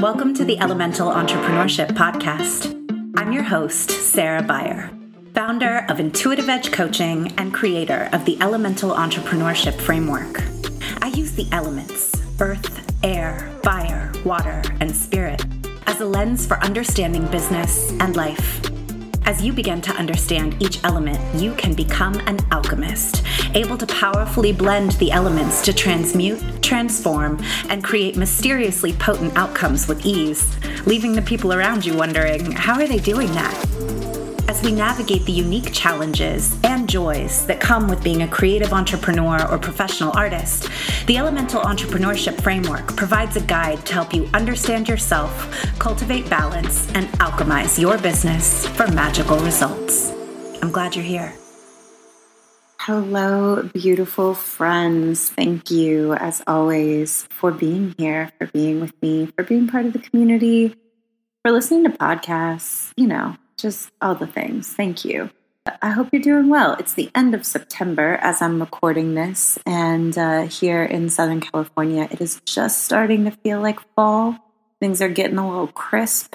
and welcome to the Elemental Entrepreneurship Podcast. I'm your host, Sarah Beyer, founder of Intuitive Edge Coaching and creator of the Elemental Entrepreneurship Framework. I use the elements earth, air, fire, water, and spirit as a lens for understanding business and life. As you begin to understand each element, you can become an alchemist, able to powerfully blend the elements to transmute, transform, and create mysteriously potent outcomes with ease, leaving the people around you wondering, how are they doing that? As we navigate the unique challenges and joys that come with being a creative entrepreneur or professional artist, the Elemental Entrepreneurship Framework provides a guide to help you understand yourself, cultivate balance, and alchemize your business for magical results. I'm glad you're here. Hello, beautiful friends. Thank you, as always, for being here, for being with me, for being part of the community, for listening to podcasts, you know, just all the things. Thank you. I hope you're doing well. It's the end of September as I'm recording this, and uh, here in Southern California, it is just starting to feel like fall. Things are getting a little crisp,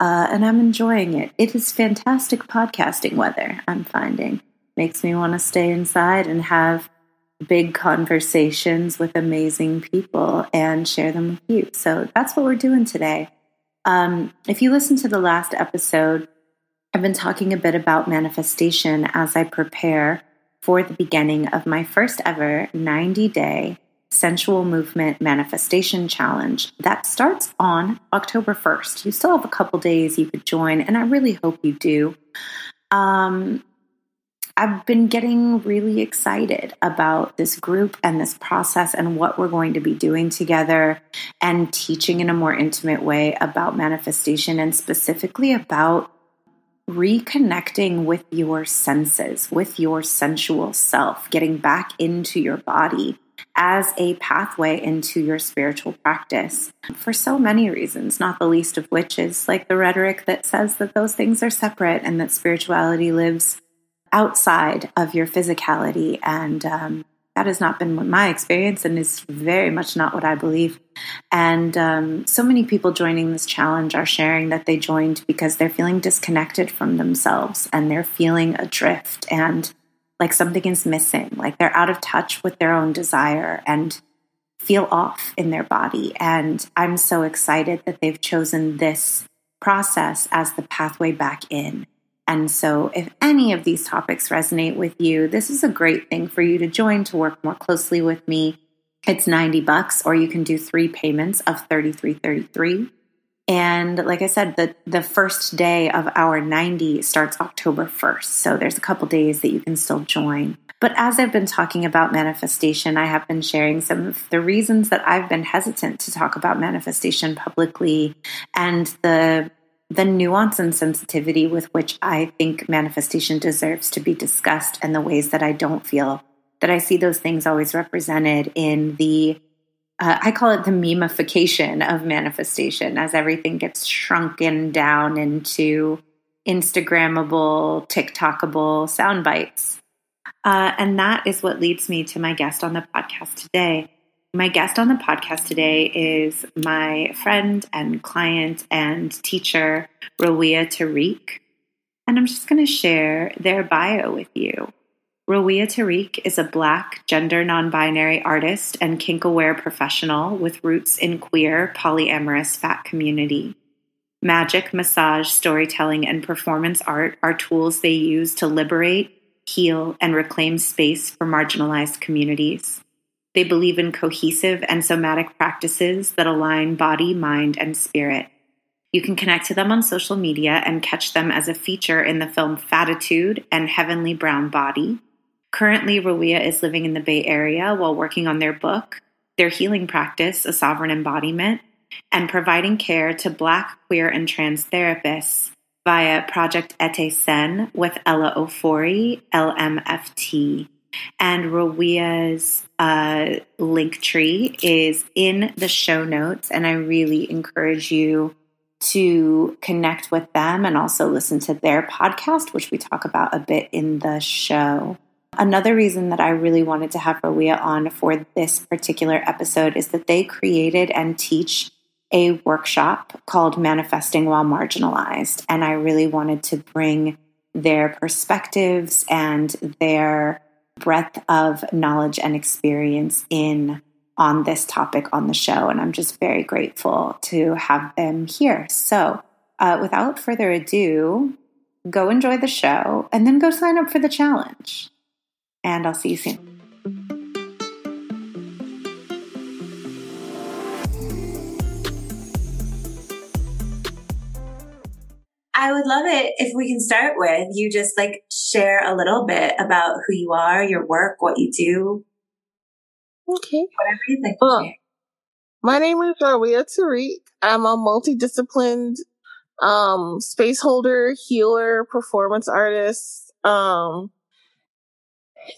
uh, and I'm enjoying it. It is fantastic podcasting weather, I'm finding. Makes me want to stay inside and have big conversations with amazing people and share them with you. So that's what we're doing today. Um, if you listen to the last episode, I've been talking a bit about manifestation as I prepare for the beginning of my first ever 90 day sensual movement manifestation challenge that starts on October 1st. You still have a couple days you could join, and I really hope you do. Um, I've been getting really excited about this group and this process and what we're going to be doing together and teaching in a more intimate way about manifestation and specifically about reconnecting with your senses, with your sensual self, getting back into your body as a pathway into your spiritual practice for so many reasons, not the least of which is like the rhetoric that says that those things are separate and that spirituality lives outside of your physicality. And um, that has not been my experience and is very much not what I believe. And um, so many people joining this challenge are sharing that they joined because they're feeling disconnected from themselves and they're feeling adrift and like something is missing, like they're out of touch with their own desire and feel off in their body. And I'm so excited that they've chosen this process as the pathway back in. And so, if any of these topics resonate with you, this is a great thing for you to join to work more closely with me. It's 90 bucks, or you can do three payments of 33.33. And like I said, the, the first day of our 90 starts October 1st. So there's a couple days that you can still join. But as I've been talking about manifestation, I have been sharing some of the reasons that I've been hesitant to talk about manifestation publicly and the the nuance and sensitivity with which I think manifestation deserves to be discussed and the ways that I don't feel that I see those things always represented in the uh, I call it the memification of manifestation as everything gets shrunken down into Instagrammable, TikTokable sound bites. Uh, and that is what leads me to my guest on the podcast today. My guest on the podcast today is my friend and client and teacher, Rawiyah Tariq. And I'm just going to share their bio with you. Rawiyah Tariq is a Black, gender non binary artist and kink aware professional with roots in queer, polyamorous, fat community. Magic, massage, storytelling, and performance art are tools they use to liberate, heal, and reclaim space for marginalized communities. They believe in cohesive and somatic practices that align body, mind, and spirit. You can connect to them on social media and catch them as a feature in the film Fatitude and Heavenly Brown Body. Currently, Rawiyah is living in the Bay Area while working on their book, their healing practice, A Sovereign Embodiment, and providing care to Black, queer, and trans therapists via Project Ete Sen with Ella Ofori, LMFT. And Rawiyah's uh, link tree is in the show notes. And I really encourage you to connect with them and also listen to their podcast, which we talk about a bit in the show. Another reason that I really wanted to have Rawiyah on for this particular episode is that they created and teach a workshop called Manifesting While Marginalized. And I really wanted to bring their perspectives and their breadth of knowledge and experience in on this topic on the show. And I'm just very grateful to have them here. So, uh, without further ado, go enjoy the show and then go sign up for the challenge. And I'll see you soon. I would love it if we can start with you just like share a little bit about who you are, your work, what you do. Okay. Whatever you think. Well, my name is Rawiyah Tariq. I'm a multidisciplined um, space holder, healer, performance artist. Um,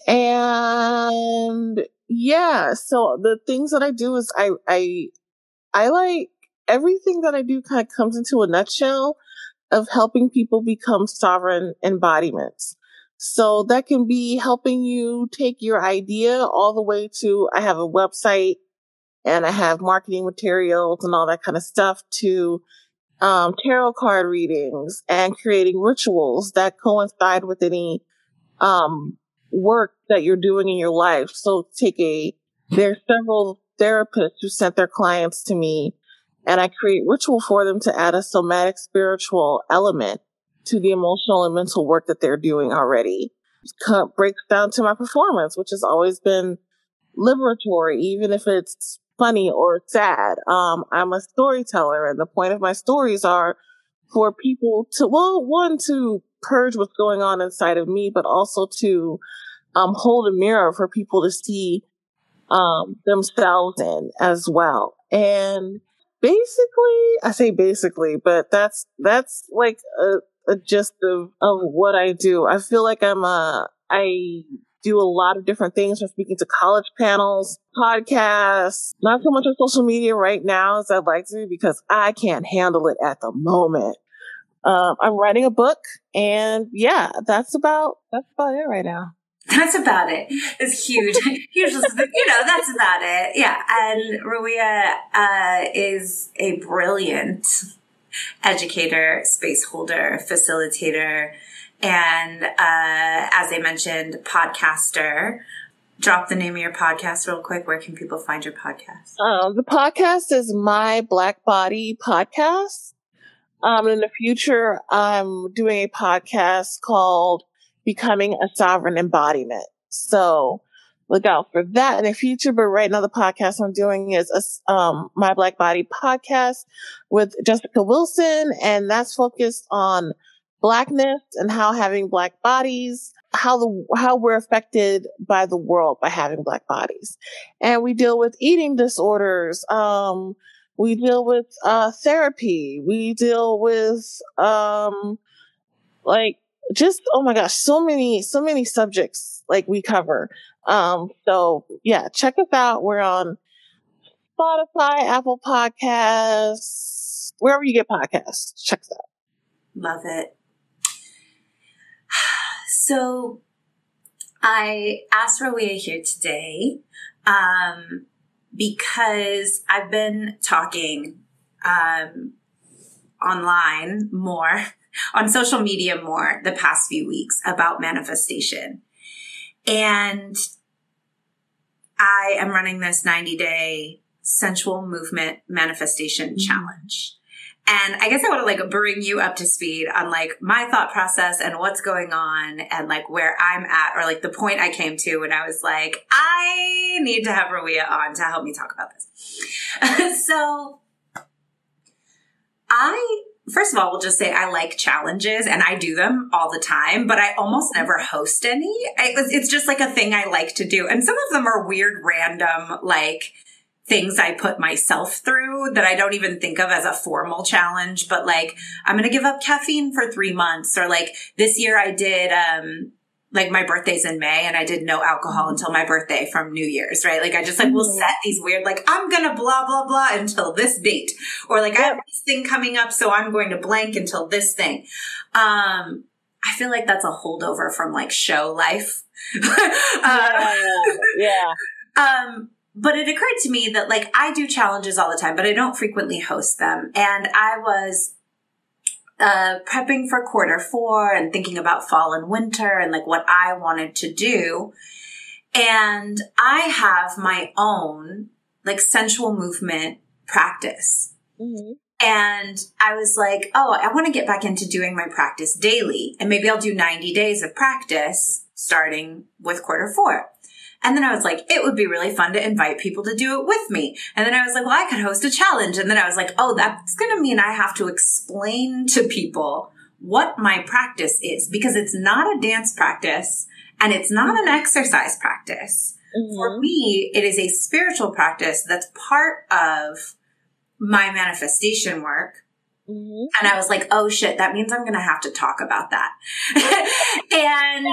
and yeah, so the things that I do is I, I, I like everything that I do kind of comes into a nutshell of helping people become sovereign embodiments. So that can be helping you take your idea all the way to I have a website and I have marketing materials and all that kind of stuff to um, tarot card readings and creating rituals that coincide with any um, work that you're doing in your life. So take a, there's several therapists who sent their clients to me and I create ritual for them to add a somatic spiritual element to the emotional and mental work that they're doing already. It breaks down to my performance, which has always been liberatory, even if it's funny or sad. Um, I'm a storyteller and the point of my stories are for people to, well, one, to purge what's going on inside of me, but also to, um, hold a mirror for people to see, um, themselves in as well. And basically, I say basically, but that's, that's like a, a gist of, of what I do. I feel like I'm a, I do a lot of different things from speaking to college panels, podcasts, not so much on social media right now as I'd like to because I can't handle it at the moment. Um, I'm writing a book and yeah, that's about, that's about it right now. That's about it. It's huge. huge. you know, that's about it. Yeah. And Rawiyah uh, is a brilliant educator, space holder, facilitator, and uh, as I mentioned, podcaster. Drop the name of your podcast real quick. Where can people find your podcast? Um, the podcast is My Black Body Podcast. Um, in the future, I'm doing a podcast called Becoming a Sovereign Embodiment. So look out for that in the future. But right now, the podcast I'm doing is a, um, My Black Body podcast with Jessica Wilson, and that's focused on blackness and how having black bodies, how the, how we're affected by the world by having black bodies. And we deal with eating disorders. Um, we deal with, uh, therapy. We deal with, um, like, just, oh my gosh, so many, so many subjects like we cover. Um, so yeah, check us out. We're on Spotify, Apple Podcasts, wherever you get podcasts. Check us out. Love it. So I asked Rawiyah here today um, because I've been talking um, online more, on social media more the past few weeks about manifestation. And I am running this 90 day sensual movement manifestation mm-hmm. challenge. And I guess I want to like bring you up to speed on like my thought process and what's going on and like where I'm at or like the point I came to when I was like, I need to have Rawiyah on to help me talk about this. so I, first of all, we'll just say I like challenges and I do them all the time, but I almost never host any. It's just like a thing I like to do. And some of them are weird, random, like, things I put myself through that I don't even think of as a formal challenge, but like, I'm going to give up caffeine for three months. Or like this year I did, um, like my birthday's in May and I did no alcohol mm-hmm. until my birthday from New Year's, right? Like I just like will mm-hmm. set these weird, like I'm gonna blah, blah, blah until this date. Or like I have this thing coming up, so I'm going to blank until this thing. Um, I feel like that's a holdover from like show life. uh, yeah. Um, but it occurred to me that like I do challenges all the time, but I don't frequently host them. And I was uh, prepping for quarter four and thinking about fall and winter and like what I wanted to do. And I have my own like sensual movement practice. Mm-hmm. And I was like, oh, I want to get back into doing my practice daily. And maybe I'll do 90 days of practice starting with quarter four. And then I was like, it would be really fun to invite people to do it with me. And then I was like, well, I could host a challenge. And then I was like, oh, that's going to mean I have to explain to people what my practice is because it's not a dance practice and it's not an exercise practice. Mm-hmm. For me, it is a spiritual practice that's part of my manifestation work. Mm-hmm. And I was like, oh shit, that means I'm going to have to talk about that. and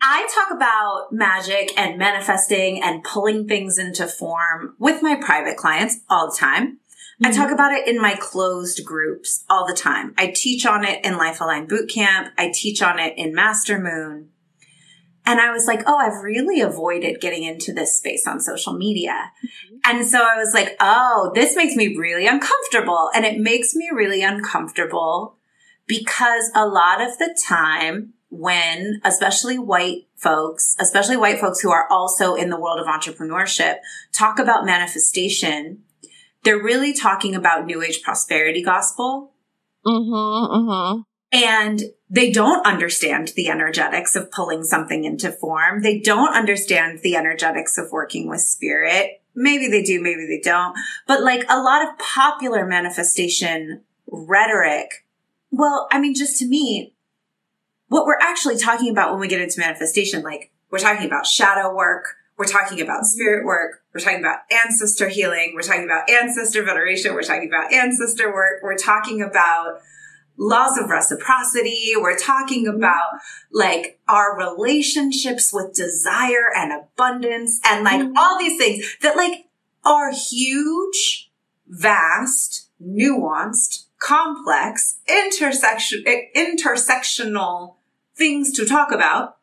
I talk about magic and manifesting and pulling things into form with my private clients all the time. Mm-hmm. I talk about it in my closed groups all the time. I teach on it in Life Aligned Bootcamp. I teach on it in Master Moon. And I was like, oh, I've really avoided getting into this space on social media. Mm-hmm. And so I was like, oh, this makes me really uncomfortable. And it makes me really uncomfortable because a lot of the time when especially white folks, especially white folks who are also in the world of entrepreneurship, talk about manifestation, they're really talking about new age prosperity gospel. Mm-hmm, mm-hmm. And they don't understand the energetics of pulling something into form. They don't understand the energetics of working with spirit. Maybe they do, maybe they don't. But like a lot of popular manifestation rhetoric, well, I mean, just to me, what we're actually talking about when we get into manifestation, like we're talking about shadow work, we're talking about spirit work, we're talking about ancestor healing, we're talking about ancestor veneration, we're talking about ancestor work, we're talking about laws of reciprocity. We're talking mm-hmm. about like our relationships with desire and abundance and like mm-hmm. all these things that like are huge, vast, nuanced, complex, intersection, intersectional things to talk about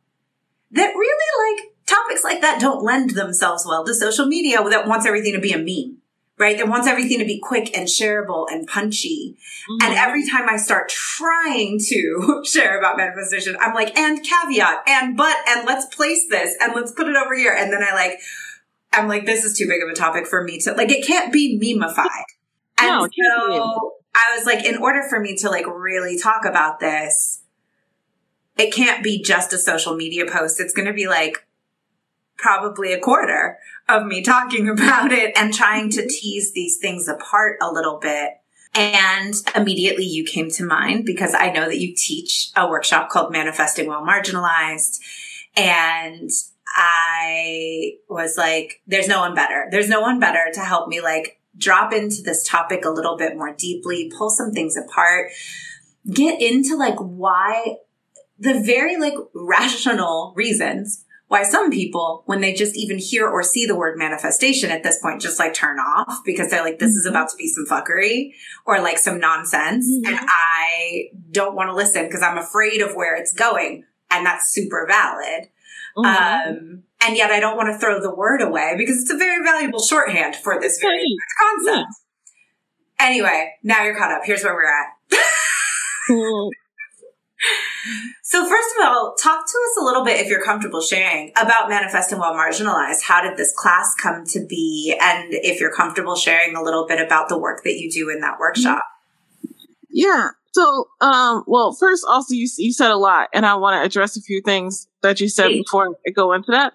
that really like topics like that don't lend themselves well to social media that wants everything to be a meme right? That wants everything to be quick and shareable and punchy. Mm-hmm. And every time I start trying to share about manifestation, I'm like, and caveat, and but, and let's place this, and let's put it over here. And then I like, I'm like, this is too big of a topic for me to, like, it can't be memeified. And no, so I was like, in order for me to like really talk about this, it can't be just a social media post. It's going to be like probably a quarter of me talking about it and trying to tease these things apart a little bit. And immediately you came to mind because I know that you teach a workshop called Manifesting While Marginalized. And I was like, there's no one better. There's no one better to help me like drop into this topic a little bit more deeply, pull some things apart, get into like why the very like rational reasons why some people, when they just even hear or see the word manifestation at this point, just like turn off because they're like, this mm-hmm. is about to be some fuckery or like some nonsense. Mm-hmm. And I don't want to listen because I'm afraid of where it's going. And that's super valid. Mm-hmm. Um, and yet I don't want to throw the word away because it's a very valuable shorthand for this very right. concept. Yeah. Anyway, now you're caught up. Here's where we're at. So first of all, talk to us a little bit, if you're comfortable sharing, about manifesting while marginalized. How did this class come to be? And if you're comfortable sharing a little bit about the work that you do in that workshop. Yeah. So, um, well, first, also, you, you said a lot, and I want to address a few things that you said before I go into that.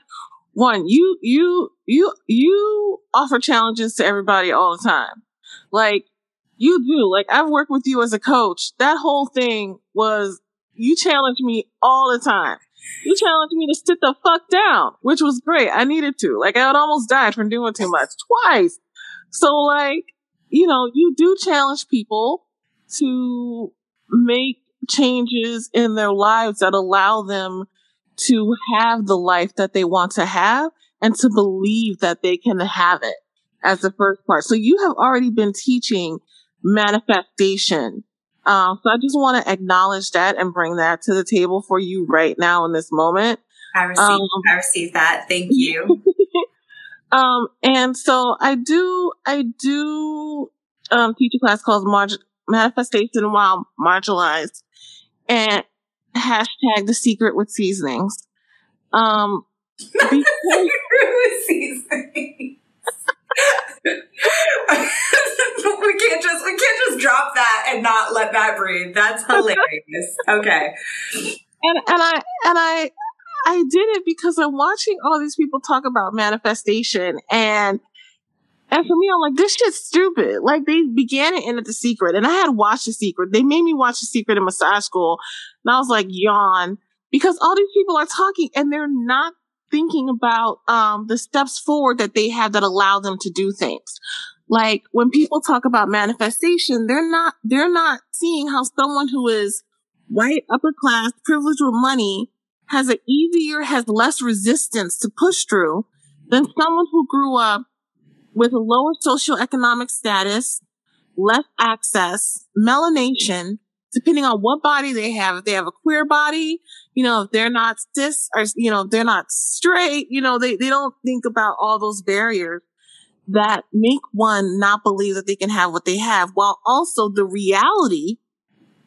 One, you, you, you, you offer challenges to everybody all the time. Like, you do. Like, I've worked with you as a coach. That whole thing was you challenge me all the time. You challenged me to sit the fuck down, which was great. I needed to. Like I had almost died from doing too much twice. So like, you know, you do challenge people to make changes in their lives that allow them to have the life that they want to have and to believe that they can have it as the first part. So you have already been teaching manifestation um, so I just want to acknowledge that and bring that to the table for you right now in this moment. I received, um, I that. Thank you. Um, and so I do, I do, um, teach a class called Manifestation While Marginalized and hashtag the secret with seasonings. Um, because- seasonings. we can't just we can't just drop that and not let that breathe. That's hilarious. Okay. and and I and I I did it because I'm watching all these people talk about manifestation and and for me, I'm like, this shit's stupid. Like they began it in The Secret, and I had watched The Secret. They made me watch The Secret in massage school, and I was like, yawn, because all these people are talking and they're not thinking about um, the steps forward that they have that allow them to do things. Like when people talk about manifestation, they're not they're not seeing how someone who is white, upper class, privileged with money has an easier, has less resistance to push through than someone who grew up with a lower socioeconomic status, less access, melanation, depending on what body they have. If they have a queer body, you know, if they're not cis or, you know, they're not straight, you know, they, they don't think about all those barriers that make one not believe that they can have what they have while also the reality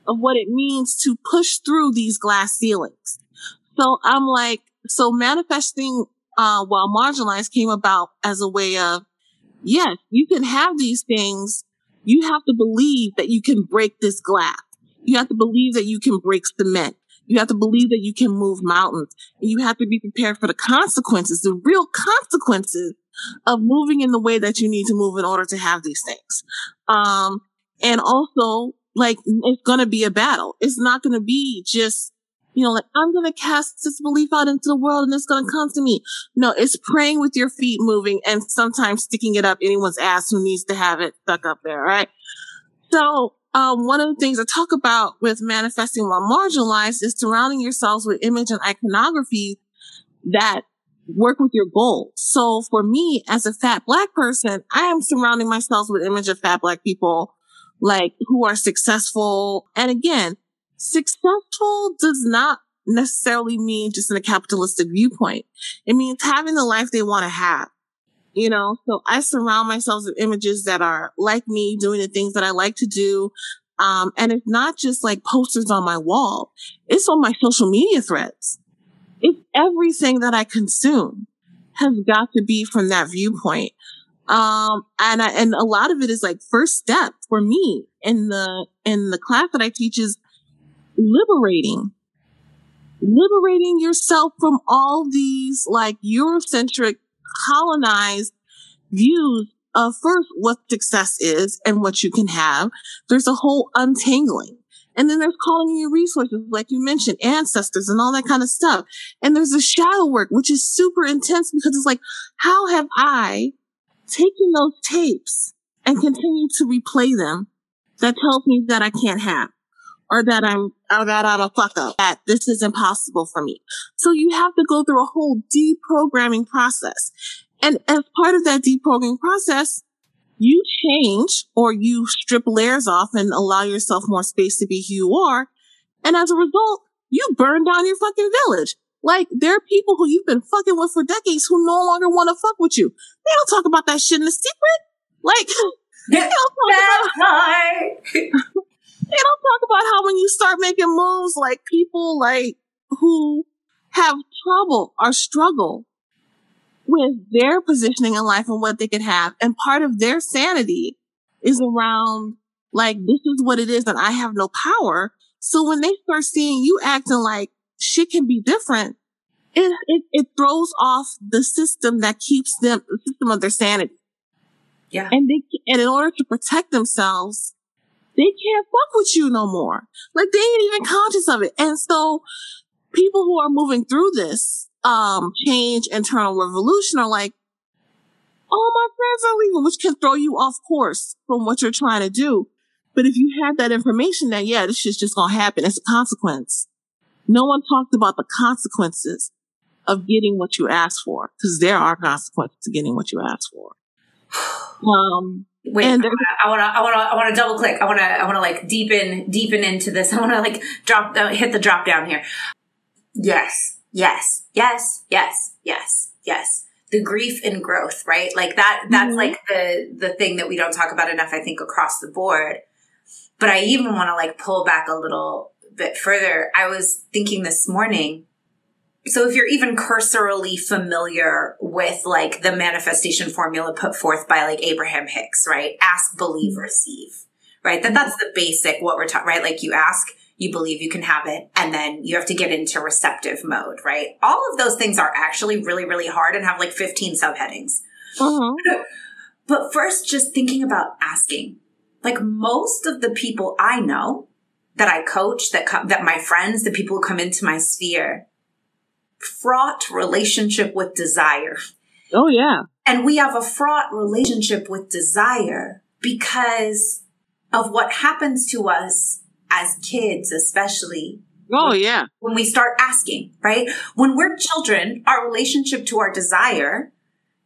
of what it means to push through these glass ceilings. So I'm like, so manifesting, uh, while marginalized came about as a way of yes, you can have these things. You have to believe that you can break this glass. You have to believe that you can break cement. You have to believe that you can move mountains. And you have to be prepared for the consequences, the real consequences of moving in the way that you need to move in order to have these things. Um, and also, like, it's going to be a battle. It's not going to be just you know, like I'm going to cast this belief out into the world and it's going to come to me. No, it's praying with your feet moving and sometimes sticking it up anyone's ass who needs to have it stuck up there, right? So, um, one of the things I talk about with manifesting while marginalized is surrounding yourselves with image and iconography that work with your goals. So for me, as a fat black person, I am surrounding myself with image of fat black people, like who are successful. And again, successful does not necessarily mean just in a capitalistic viewpoint. It means having the life they want to have. You know, so I surround myself with images that are like me, doing the things that I like to do. Um, and it's not just like posters on my wall. It's on my social media threads. It's everything that I consume has got to be from that viewpoint. Um, and I, and a lot of it is like first step for me in the, in the class that I teach is liberating liberating yourself from all these like Eurocentric colonized views of first what success is and what you can have. There's a whole untangling. And then there's calling in your resources, like you mentioned, ancestors and all that kind of stuff. And there's the shadow work, which is super intense because it's like, how have I taken those tapes and continue to replay them that tells me that I can't have? Or that I'm, or that I'm a fuck up, that this is impossible for me. So you have to go through a whole deprogramming process. And as part of that deprogramming process, you change or you strip layers off and allow yourself more space to be who you are. And as a result, you burn down your fucking village. Like there are people who you've been fucking with for decades who no longer want to fuck with you. They don't talk about that shit in the secret. Like, they don't talk about how when you start making moves, like people like who have trouble or struggle with their positioning in life and what they could have. And part of their sanity is around like, this is what it is and I have no power. So when they start seeing you acting like shit can be different, it, it, it throws off the system that keeps them, the system of their sanity. Yeah. And they, and in order to protect themselves, they can't fuck with you no more. Like they ain't even conscious of it. And so people who are moving through this, um, change internal revolution are like, oh, my friends are leaving, which can throw you off course from what you're trying to do. But if you have that information that, yeah, this shit's just gonna happen, it's a consequence. No one talked about the consequences of getting what you asked for, because there are consequences to getting what you asked for. Um, Wait, and I want to, I want to, I want to double click. I want to, I want to like deepen, deepen into this. I want to like drop, uh, hit the drop down here. Yes, yes, yes, yes, yes, yes. the grief and growth, right? Like that, that's mm-hmm. like the, the thing that we don't talk about enough, I think, across the board. But I even want to like pull back a little bit further. I was thinking this morning. So if you're even cursorily familiar with like the manifestation formula put forth by like Abraham Hicks, right? Ask, believe, mm-hmm. receive, right? That that's the basic what we're talking, right? Like you ask, you believe you can have it, and then you have to get into receptive mode, right? All of those things are actually really, really hard and have like 15 subheadings. Mm-hmm. but first, just thinking about asking. Like most of the people I know that I coach, that come, that my friends, the people who come into my sphere, fraught relationship with desire. Oh yeah. And we have a fraught relationship with desire because of what happens to us as kids, especially. Oh, when, yeah. When we start asking, right? When we're children, our relationship to our desire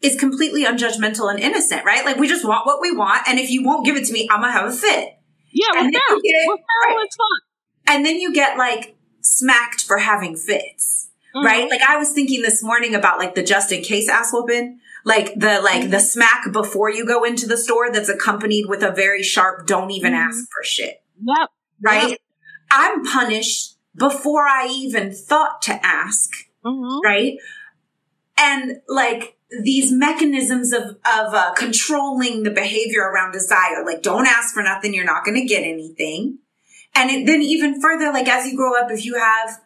is completely unjudgmental and innocent, right? Like we just want what we want. And if you won't give it to me, I'm going to have a fit. Yeah, and then you get, right? And then you get like smacked for having fits, mm-hmm. right? Like I was thinking this morning about like the just in case ass whooping like the like mm-hmm. the smack before you go into the store that's accompanied with a very sharp don't even mm-hmm. ask for shit. Yep right? Yep. I'm punished before I even thought to ask, mm-hmm. right? And like these mechanisms of of uh, controlling the behavior around desire, like don't ask for nothing, you're not going to get anything. And it, then even further, like as you grow up, if you have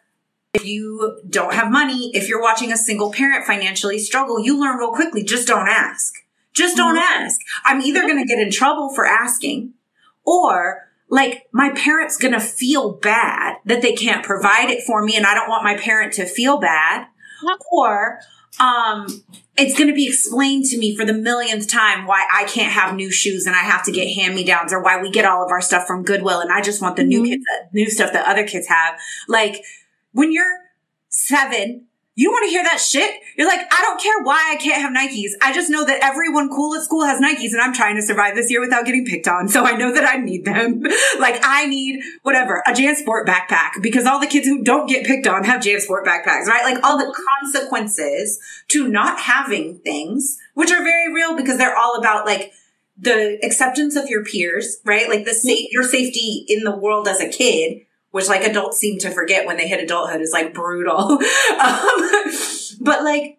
if you don't have money, if you're watching a single parent financially struggle, you learn real quickly, just don't ask. Just don't mm-hmm. ask. I'm either going to get in trouble for asking or like my parent's gonna feel bad that they can't provide it for me and I don't want my parent to feel bad. Or um it's going to be explained to me for the millionth time why I can't have new shoes and I have to get hand me downs or why we get all of our stuff from Goodwill and I just want the mm-hmm. new kids, new stuff that other kids have. Like when you're seven you want to hear that shit? You're like, I don't care why I can't have Nikes. I just know that everyone cool at school has Nikes and I'm trying to survive this year without getting picked on. So I know that I need them. like I need whatever, a JanSport backpack because all the kids who don't get picked on have JanSport backpacks, right? Like all the consequences to not having things, which are very real because they're all about like, the acceptance of your peers, right? Like the safe, your safety in the world as a kid, which like adults seem to forget when they hit adulthood is like brutal. um, but like,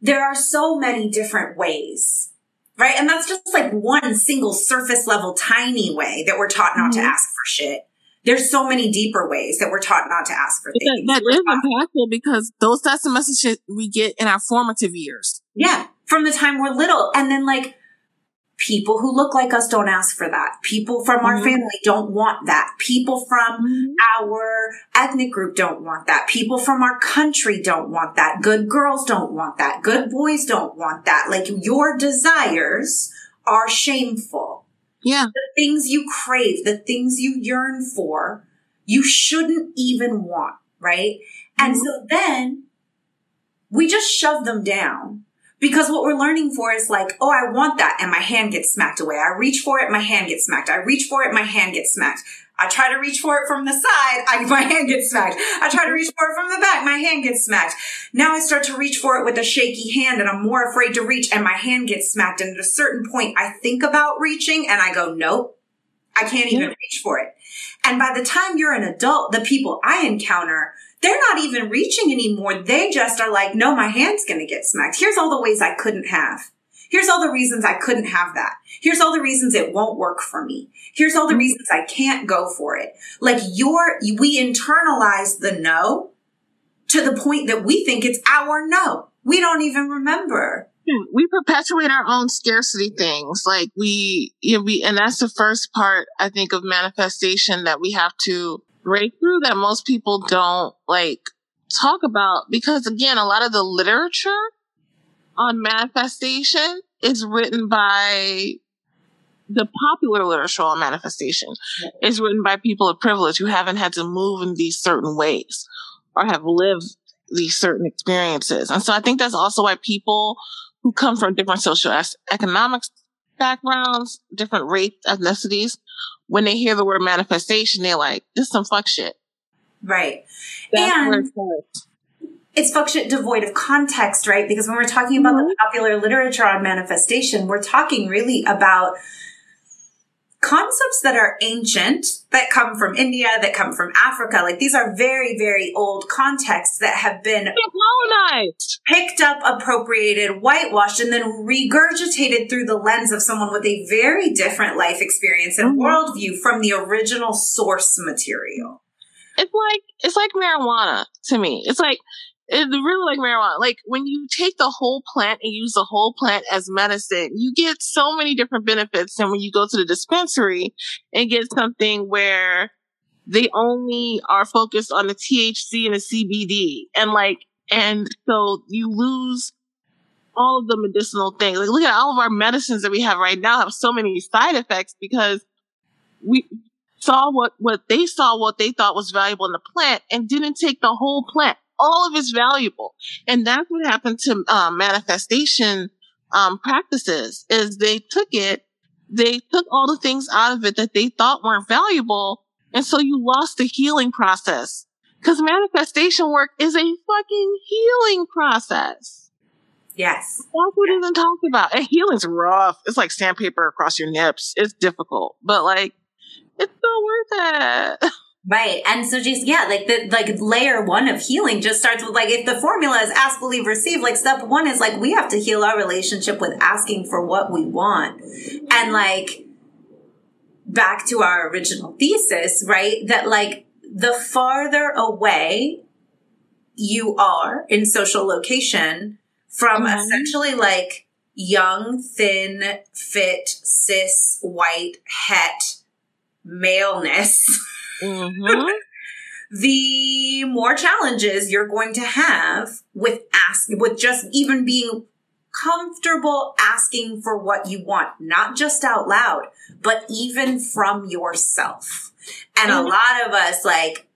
there are so many different ways, right? And that's just like one single surface level tiny way that we're taught not mm-hmm. to ask for shit. There's so many deeper ways that we're taught not to ask for things. That, that is impactful because those that's the messages we get in our formative years. Yeah. From the time we're little. And then like, People who look like us don't ask for that. People from our mm-hmm. family don't want that. People from mm-hmm. our ethnic group don't want that. People from our country don't want that. Good girls don't want that. Good boys don't want that. Like your desires are shameful. Yeah. The things you crave, the things you yearn for, you shouldn't even want, right? Mm-hmm. And so then we just shove them down because what we're learning for is like, oh, I want that. And my hand gets smacked away. I reach for it, my hand gets smacked. I reach for it, my hand gets smacked. I try to reach for it from the side, I, my hand gets smacked. I try to reach for it from the back, my hand gets smacked. Now I start to reach for it with a shaky hand and I'm more afraid to reach and my hand gets smacked. And at a certain point, I think about reaching and I go, nope, I can't even yeah. reach for it. And by the time you're an adult, the people I encounter they're not even reaching anymore. They just are like, no, my hand's going to get smacked. Here's all the ways I couldn't have. Here's all the reasons I couldn't have that. Here's all the reasons it won't work for me. Here's all the mm-hmm. reasons I can't go for it. Like your, we internalize the no to the point that we think it's our no. We don't even remember. We perpetuate our own scarcity things. Like we, you know, we, and that's the first part, I think, of manifestation that we have to breakthrough that most people don't like talk about because again, a lot of the literature on manifestation is written by the popular literature on manifestation is written by people of privilege who haven't had to move in these certain ways or have lived these certain experiences. And so I think that's also why people who come from different social economic backgrounds, different race, ethnicities, when they hear the word manifestation, they're like, this is some fuck shit. Right. That's and, it's fuck shit devoid of context, right? Because when we're talking about mm-hmm. the popular literature on manifestation, we're talking really about concepts that are ancient, that come from India, that come from Africa. Like these are very, very old contexts that have been colonized, picked up, appropriated, whitewashed, and then regurgitated through the lens of someone with a very different life experience and mm-hmm. worldview from the original source material. It's like it's like marijuana to me. It's like it's really like marijuana. Like when you take the whole plant and use the whole plant as medicine, you get so many different benefits than when you go to the dispensary and get something where they only are focused on the THC and the CBD. And like, and so you lose all of the medicinal things. Like look at all of our medicines that we have right now have so many side effects because we saw what, what they saw, what they thought was valuable in the plant and didn't take the whole plant all of it's valuable. And that's what happened to um, manifestation um, practices is they took it, they took all the things out of it that they thought weren't valuable. And so you lost the healing process because manifestation work is a fucking healing process. Yes. That's what yes. isn't talked about. And healing's rough. It's like sandpaper across your nips. It's difficult, but like, it's so worth it. Right. And so just, yeah, like the, like layer one of healing just starts with like, if the formula is ask, believe, receive, like step one is like, we have to heal our relationship with asking for what we want. And like, back to our original thesis, right? That like the farther away you are in social location from mm-hmm. essentially like young, thin, fit, cis, white, het maleness. Mm-hmm. the more challenges you're going to have with ask with just even being comfortable asking for what you want, not just out loud, but even from yourself. And mm-hmm. a lot of us like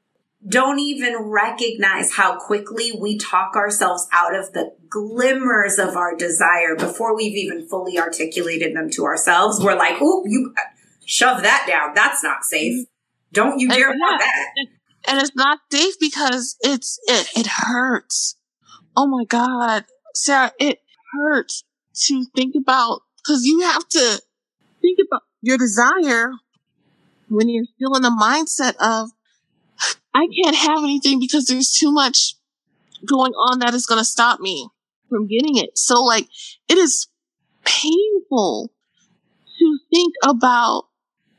don't even recognize how quickly we talk ourselves out of the glimmers of our desire before we've even fully articulated them to ourselves. We're like, "Ooh, you shove that down. That's not safe." Don't you dare want that. And it's not safe because it's it, it hurts. Oh my god, Sarah, it hurts to think about because you have to think about your desire when you're still in the mindset of I can't have anything because there's too much going on that is going to stop me from getting it. So like it is painful to think about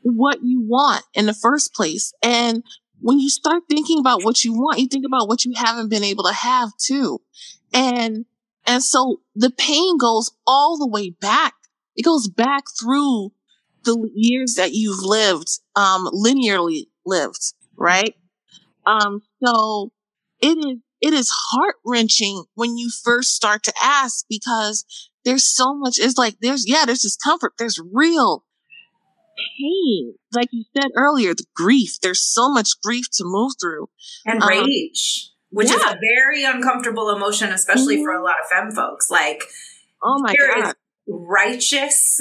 what you want in the first place. And when you start thinking about what you want, you think about what you haven't been able to have too. And, and so the pain goes all the way back. It goes back through the years that you've lived, um, linearly lived, right? Um, so it is, it is heart wrenching when you first start to ask because there's so much, it's like, there's, yeah, there's discomfort. There's real pain. Like you said earlier, the grief. There's so much grief to move through. And um, rage, which yeah. is a very uncomfortable emotion, especially mm-hmm. for a mm-hmm. lot of femme folks. Like, oh my God. righteous,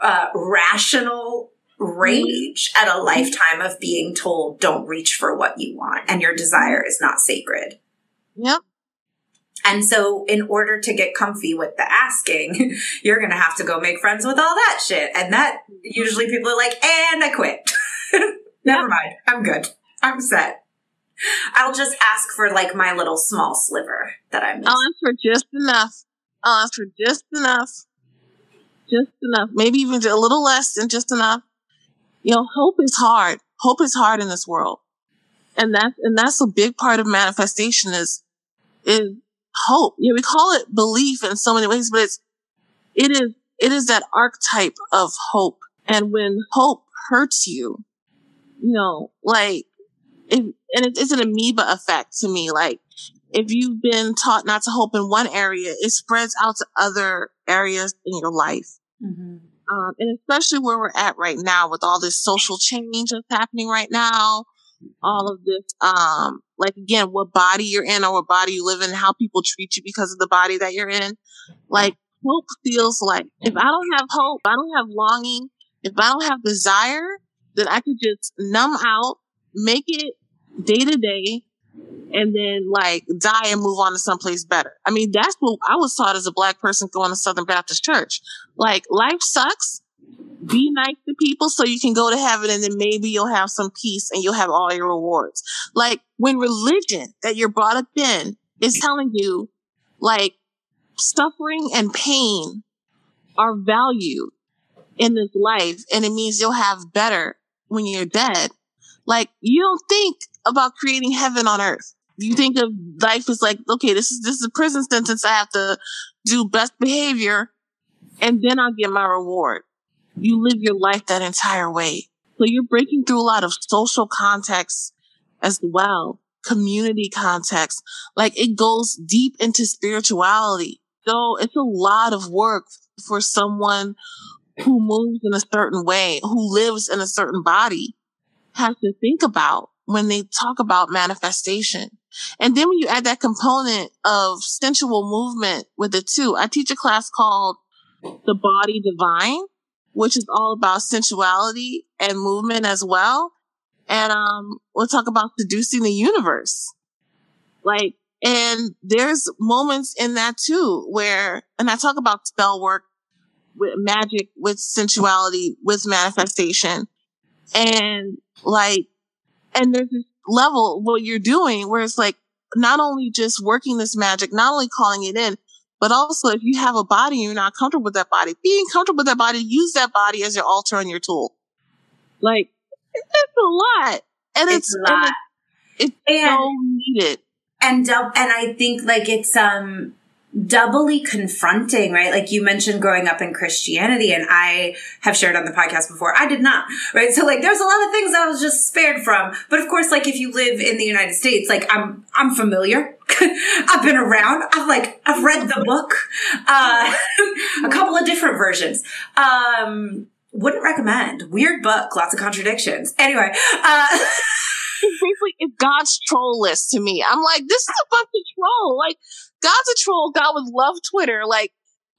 uh, rational rage mm-hmm. at a lifetime of being told don't reach for what you want and your desire is not sacred. Yep. And so in order to get comfy with the asking, you're going to have to go make friends with all that shit. And that usually people are like, and I quit. Never mind. I'm good. I'm set. I'll just ask for like my little small sliver that I'm. I'll ask for just enough. I'll ask for just enough. Just enough. Maybe even a little less than just enough. You know, hope is hard. Hope is hard in this world. And that's, and that's a big part of manifestation is, is hope. Yeah, we call it belief in so many ways, but it's, it is, it is that archetype of hope. And when hope hurts you, you know, like, if, and it, it's an amoeba effect to me. Like, if you've been taught not to hope in one area, it spreads out to other areas in your life. Mm-hmm. Um, and especially where we're at right now with all this social change that's happening right now, all of this, um, like again, what body you're in or what body you live in, how people treat you because of the body that you're in. Like hope feels like if I don't have hope, I don't have longing, if I don't have desire, then I could just numb out, make it day to day and then like die and move on to someplace better. I mean, that's what I was taught as a black person going to Southern Baptist Church. Like life sucks. Be nice to people so you can go to heaven and then maybe you'll have some peace and you'll have all your rewards. Like when religion that you're brought up in is telling you like suffering and pain are valued in this life and it means you'll have better when you're dead. Like you don't think about creating heaven on earth. You think of life as like, okay, this is this is a prison sentence. I have to do best behavior and then I'll get my reward. You live your life that entire way. So you're breaking through a lot of social context as well, community context. Like it goes deep into spirituality. So it's a lot of work for someone who moves in a certain way, who lives in a certain body has to think about when they talk about manifestation. And then when you add that component of sensual movement with it too, I teach a class called The Body Divine, which is all about sensuality and movement as well. And um, we'll talk about seducing the universe. Like, and there's moments in that too where, and I talk about spell work with magic, with sensuality, with manifestation. And like, and there's this level what you're doing where it's like not only just working this magic, not only calling it in, but also if you have a body and you're not comfortable with that body, being comfortable with that body, use that body as your altar and your tool. Like, it's a lot. And it's, it's a lot. And it's, it's and, so needed. And, and I think like it's, um, doubly confronting, right? Like you mentioned growing up in Christianity and I have shared on the podcast before. I did not, right? So like there's a lot of things I was just spared from. But of course, like if you live in the United States, like I'm, I'm familiar. I've been around. I've like, I've read the book, uh, a couple of different versions. Um, wouldn't recommend. Weird book, lots of contradictions. Anyway, uh, basically it's God's troll list to me. I'm like, this is a bunch of troll. Like, God's a troll. God would love Twitter. Like,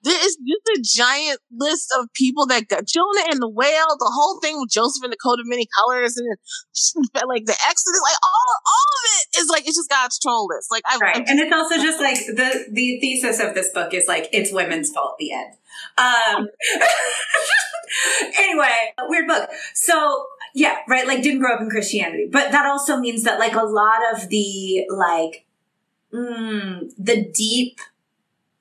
there is just a giant list of people that got Jonah and the whale, the whole thing with Joseph and the coat of many colors, and like the Exodus, like all all of it is like it's just God's troll list. Like, I, right, just, and it's also just like the the thesis of this book is like it's women's fault. The end. Um, anyway, weird book. So yeah, right. Like didn't grow up in Christianity, but that also means that like a lot of the like mm, the deep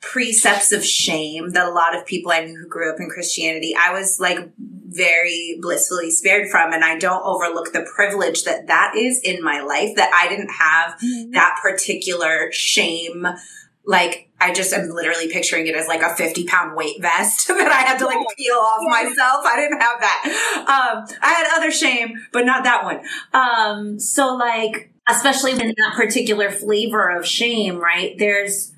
precepts of shame that a lot of people I knew who grew up in Christianity, I was like very blissfully spared from. And I don't overlook the privilege that that is in my life, that I didn't have mm-hmm. that particular shame. Like, I just am literally picturing it as like a 50 pound weight vest that I had to like peel off myself. I didn't have that. Um, I had other shame, but not that one. Um, so like, especially in that particular flavor of shame, right? There's,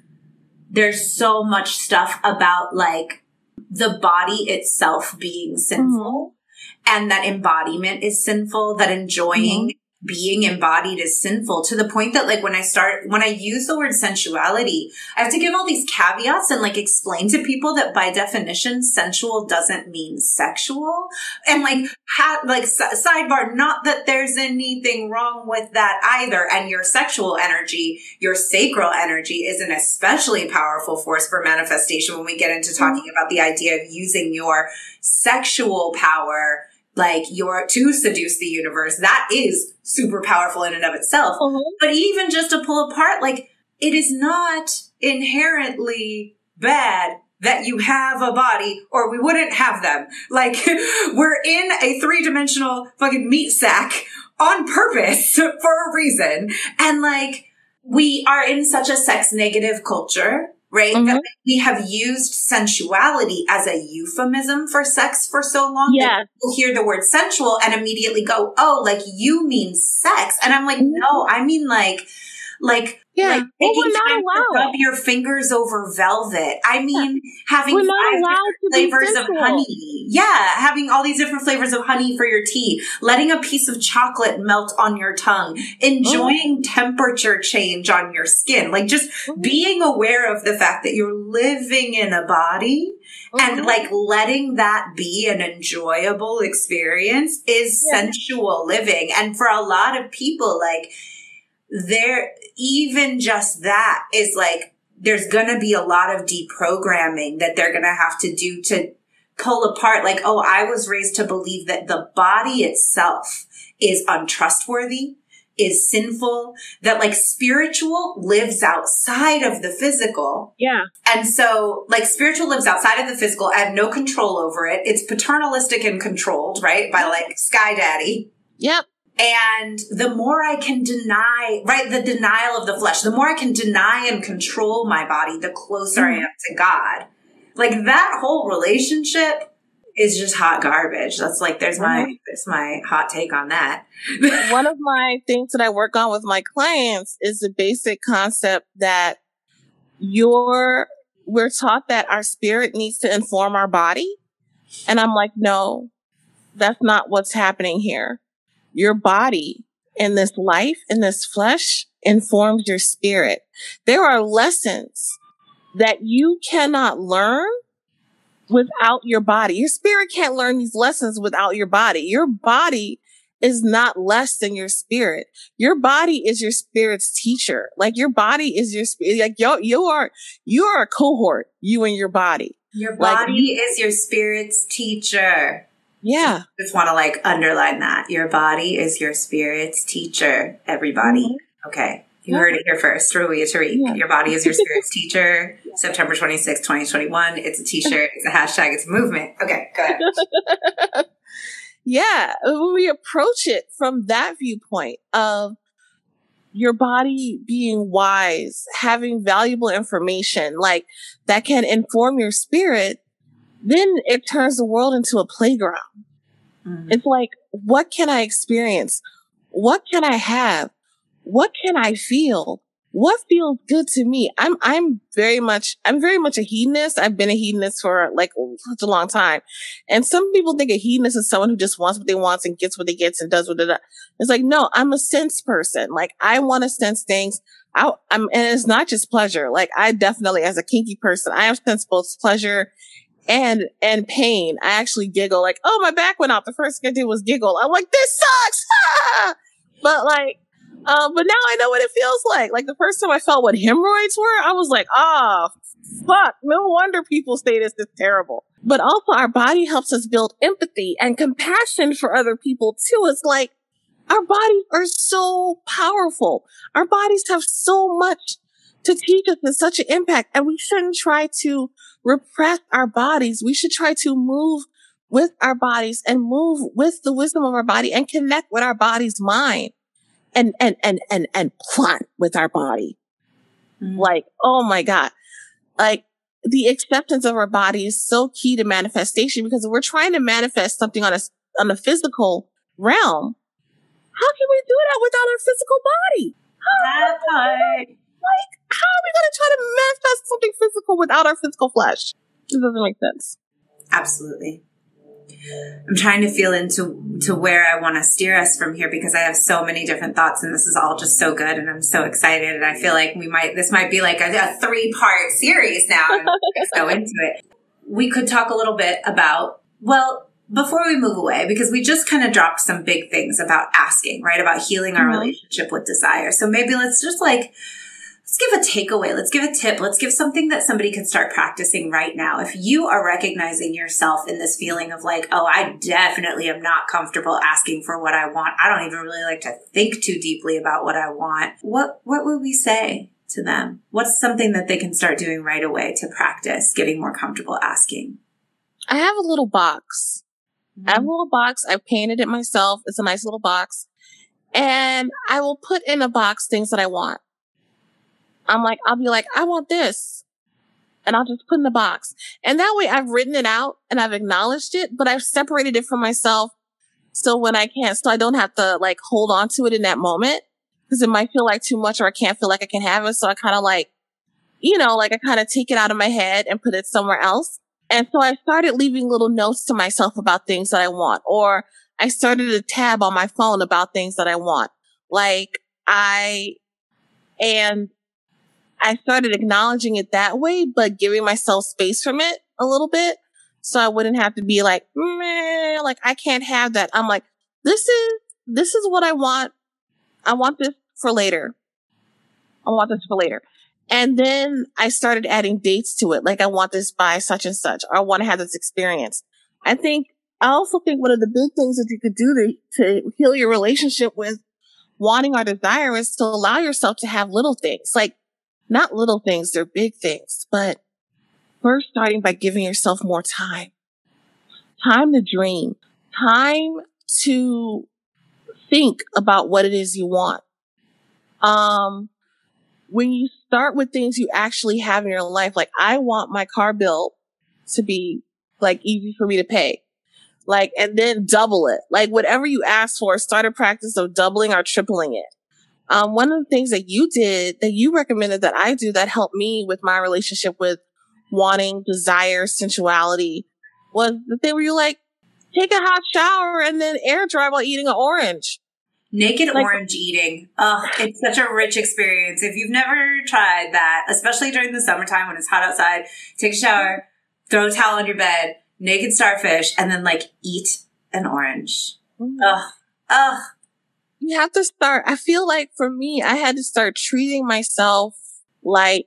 there's so much stuff about like the body itself being sinful mm-hmm. and that embodiment is sinful, that enjoying mm-hmm being embodied is sinful to the point that like when I start, when I use the word sensuality, I have to give all these caveats and like explain to people that by definition, sensual doesn't mean sexual. And like, ha- like s- sidebar, not that there's anything wrong with that either. And your sexual energy, your sacral energy is an especially powerful force for manifestation when we get into talking mm-hmm. about the idea of using your sexual power like your to seduce the universe that is super powerful in and of itself. Uh-huh. but even just to pull apart like it is not inherently bad that you have a body or we wouldn't have them. Like we're in a three-dimensional fucking meat sack on purpose for a reason. And like we are in such a sex negative culture right? Mm-hmm. That we have used sensuality as a euphemism for sex for so long. Yeah. People hear the word sensual and immediately go, oh, like you mean sex. And I'm like, mm-hmm. no, I mean like, like yeah. Like making time to rub your fingers over velvet. I mean, having five flavors of honey. Yeah, having all these different flavors of honey for your tea. Letting a piece of chocolate melt on your tongue. Enjoying mm. temperature change on your skin. Like just mm. being aware of the fact that you're living in a body and like letting that be an enjoyable experience is yeah. sensual living. And for a lot of people, like there, even just that is like, there's going to be a lot of deprogramming that they're going to have to do to pull apart. Like, oh, I was raised to believe that the body itself is untrustworthy is sinful, that like spiritual lives outside of the physical. Yeah. And so like spiritual lives outside of the physical. I have no control over it. It's paternalistic and controlled, right? By like Sky Daddy. Yep. And the more I can deny, right, the denial of the flesh, the more I can deny and control my body, the closer mm. I am to God. Like that whole relationship is just hot garbage. That's like there's my mm-hmm. there's my hot take on that. One of my things that I work on with my clients is the basic concept that your we're taught that our spirit needs to inform our body. And I'm like, no, that's not what's happening here. Your body in this life, in this flesh, informs your spirit. There are lessons that you cannot learn without your body. Your spirit can't learn these lessons without your body. Your body is not less than your spirit. Your body is your spirit's teacher. Like your body is your spirit. Like you, you are, you are a cohort, you and your body. Your body like, is your spirit's teacher. Yeah. Just want to like underline that. Your body is your spirit's teacher, everybody. Mm-hmm. Okay. You yeah. heard it here first. Rawiyah Tariq. Yeah. Your body is your spirit's teacher. September 26, 2021. It's a t-shirt. It's a hashtag. It's a movement. Okay, go ahead. yeah. When we approach it from that viewpoint of your body being wise, having valuable information, like that can inform your spirit, then it turns the world into a playground. Mm-hmm. It's like, what can I experience? What can I have? what can I feel? What feels good to me? I'm, I'm very much, I'm very much a hedonist. I've been a hedonist for like such a long time. And some people think a hedonist is someone who just wants what they want and gets what they gets and does what it does. It's like, no, I'm a sense person. Like I want to sense things. I, am and it's not just pleasure. Like I definitely, as a kinky person, I have sense both pleasure and and pain. I actually giggle like, oh, my back went out. The first thing I did was giggle. I'm like, this sucks. But like, um, but now I know what it feels like. Like the first time I felt what hemorrhoids were, I was like, ah, oh, fuck. No wonder people's status is terrible. But also our body helps us build empathy and compassion for other people too. It's like our bodies are so powerful. Our bodies have so much to teach us and such an impact. And we shouldn't try to repress our bodies. We should try to move with our bodies and move with the wisdom of our body and connect with our body's mind and, and, and, and, and plot with our body. Mm-hmm. Like, oh my God. Like the acceptance of our body is so key to manifestation because if we're trying to manifest something on a, on a physical realm, how can we do that without our physical body? How that part. Like, how are we going to try to manifest something physical without our physical flesh? It doesn't make sense. Absolutely. I'm trying to feel into to where I want to steer us from here because I have so many different thoughts and this is all just so good and I'm so excited and I feel like we might this might be like a, a three part series now and go into it. We could talk a little bit about well before we move away because we just kind of dropped some big things about asking right about healing our mm-hmm. relationship with desire. So maybe let's just like let's give a takeaway. Let's give a tip. Let's give something that somebody can start practicing right now. If you are recognizing yourself in this feeling of like, oh, I definitely am not comfortable asking for what I want. I don't even really like to think too deeply about what I want. What, what would we say to them? What's something that they can start doing right away to practice getting more comfortable asking? I have a little box. Mm-hmm. I have a little box. I painted it myself. It's a nice little box. And I will put in a box things that I want. I'm like, I'll be like, I want this. And I'll just put in the box. And that way I've written it out and I've acknowledged it, but I've separated it from myself. So when I can't, so I don't have to like hold on to it in that moment because it might feel like too much or I can't feel like I can have it. So I kind of like, you know, like I kind of take it out of my head and put it somewhere else. And so I started leaving little notes to myself about things that I want, or I started a tab on my phone about things that I want. Like I, and I started acknowledging it that way, but giving myself space from it a little bit. So I wouldn't have to be like, Meh, like I can't have that. I'm like, this is, this is what I want. I want this for later. I want this for later. And then I started adding dates to it. Like I want this by such and such, or I want to have this experience. I think, I also think one of the big things that you could do to, to heal your relationship with wanting or desire is to allow yourself to have little things. Like not little things, they're big things, but first starting by giving yourself more time. Time to dream. Time to think about what it is you want. Um, when you start with things you actually have in your life, like I want my car bill to be like easy for me to pay. Like, and then double it. Like whatever you ask for, start a practice of doubling or tripling it. Um, one of the things that you did that you recommended that I do that helped me with my relationship with wanting, desire, sensuality was the thing where you like take a hot shower and then air dry while eating an orange. Naked like, orange eating. Oh, it's such a rich experience. If you've never tried that, especially during the summertime when it's hot outside, take a shower, throw a towel on your bed, naked starfish, and then like eat an orange. Mm. Ugh. Ugh. You have to start. I feel like for me, I had to start treating myself like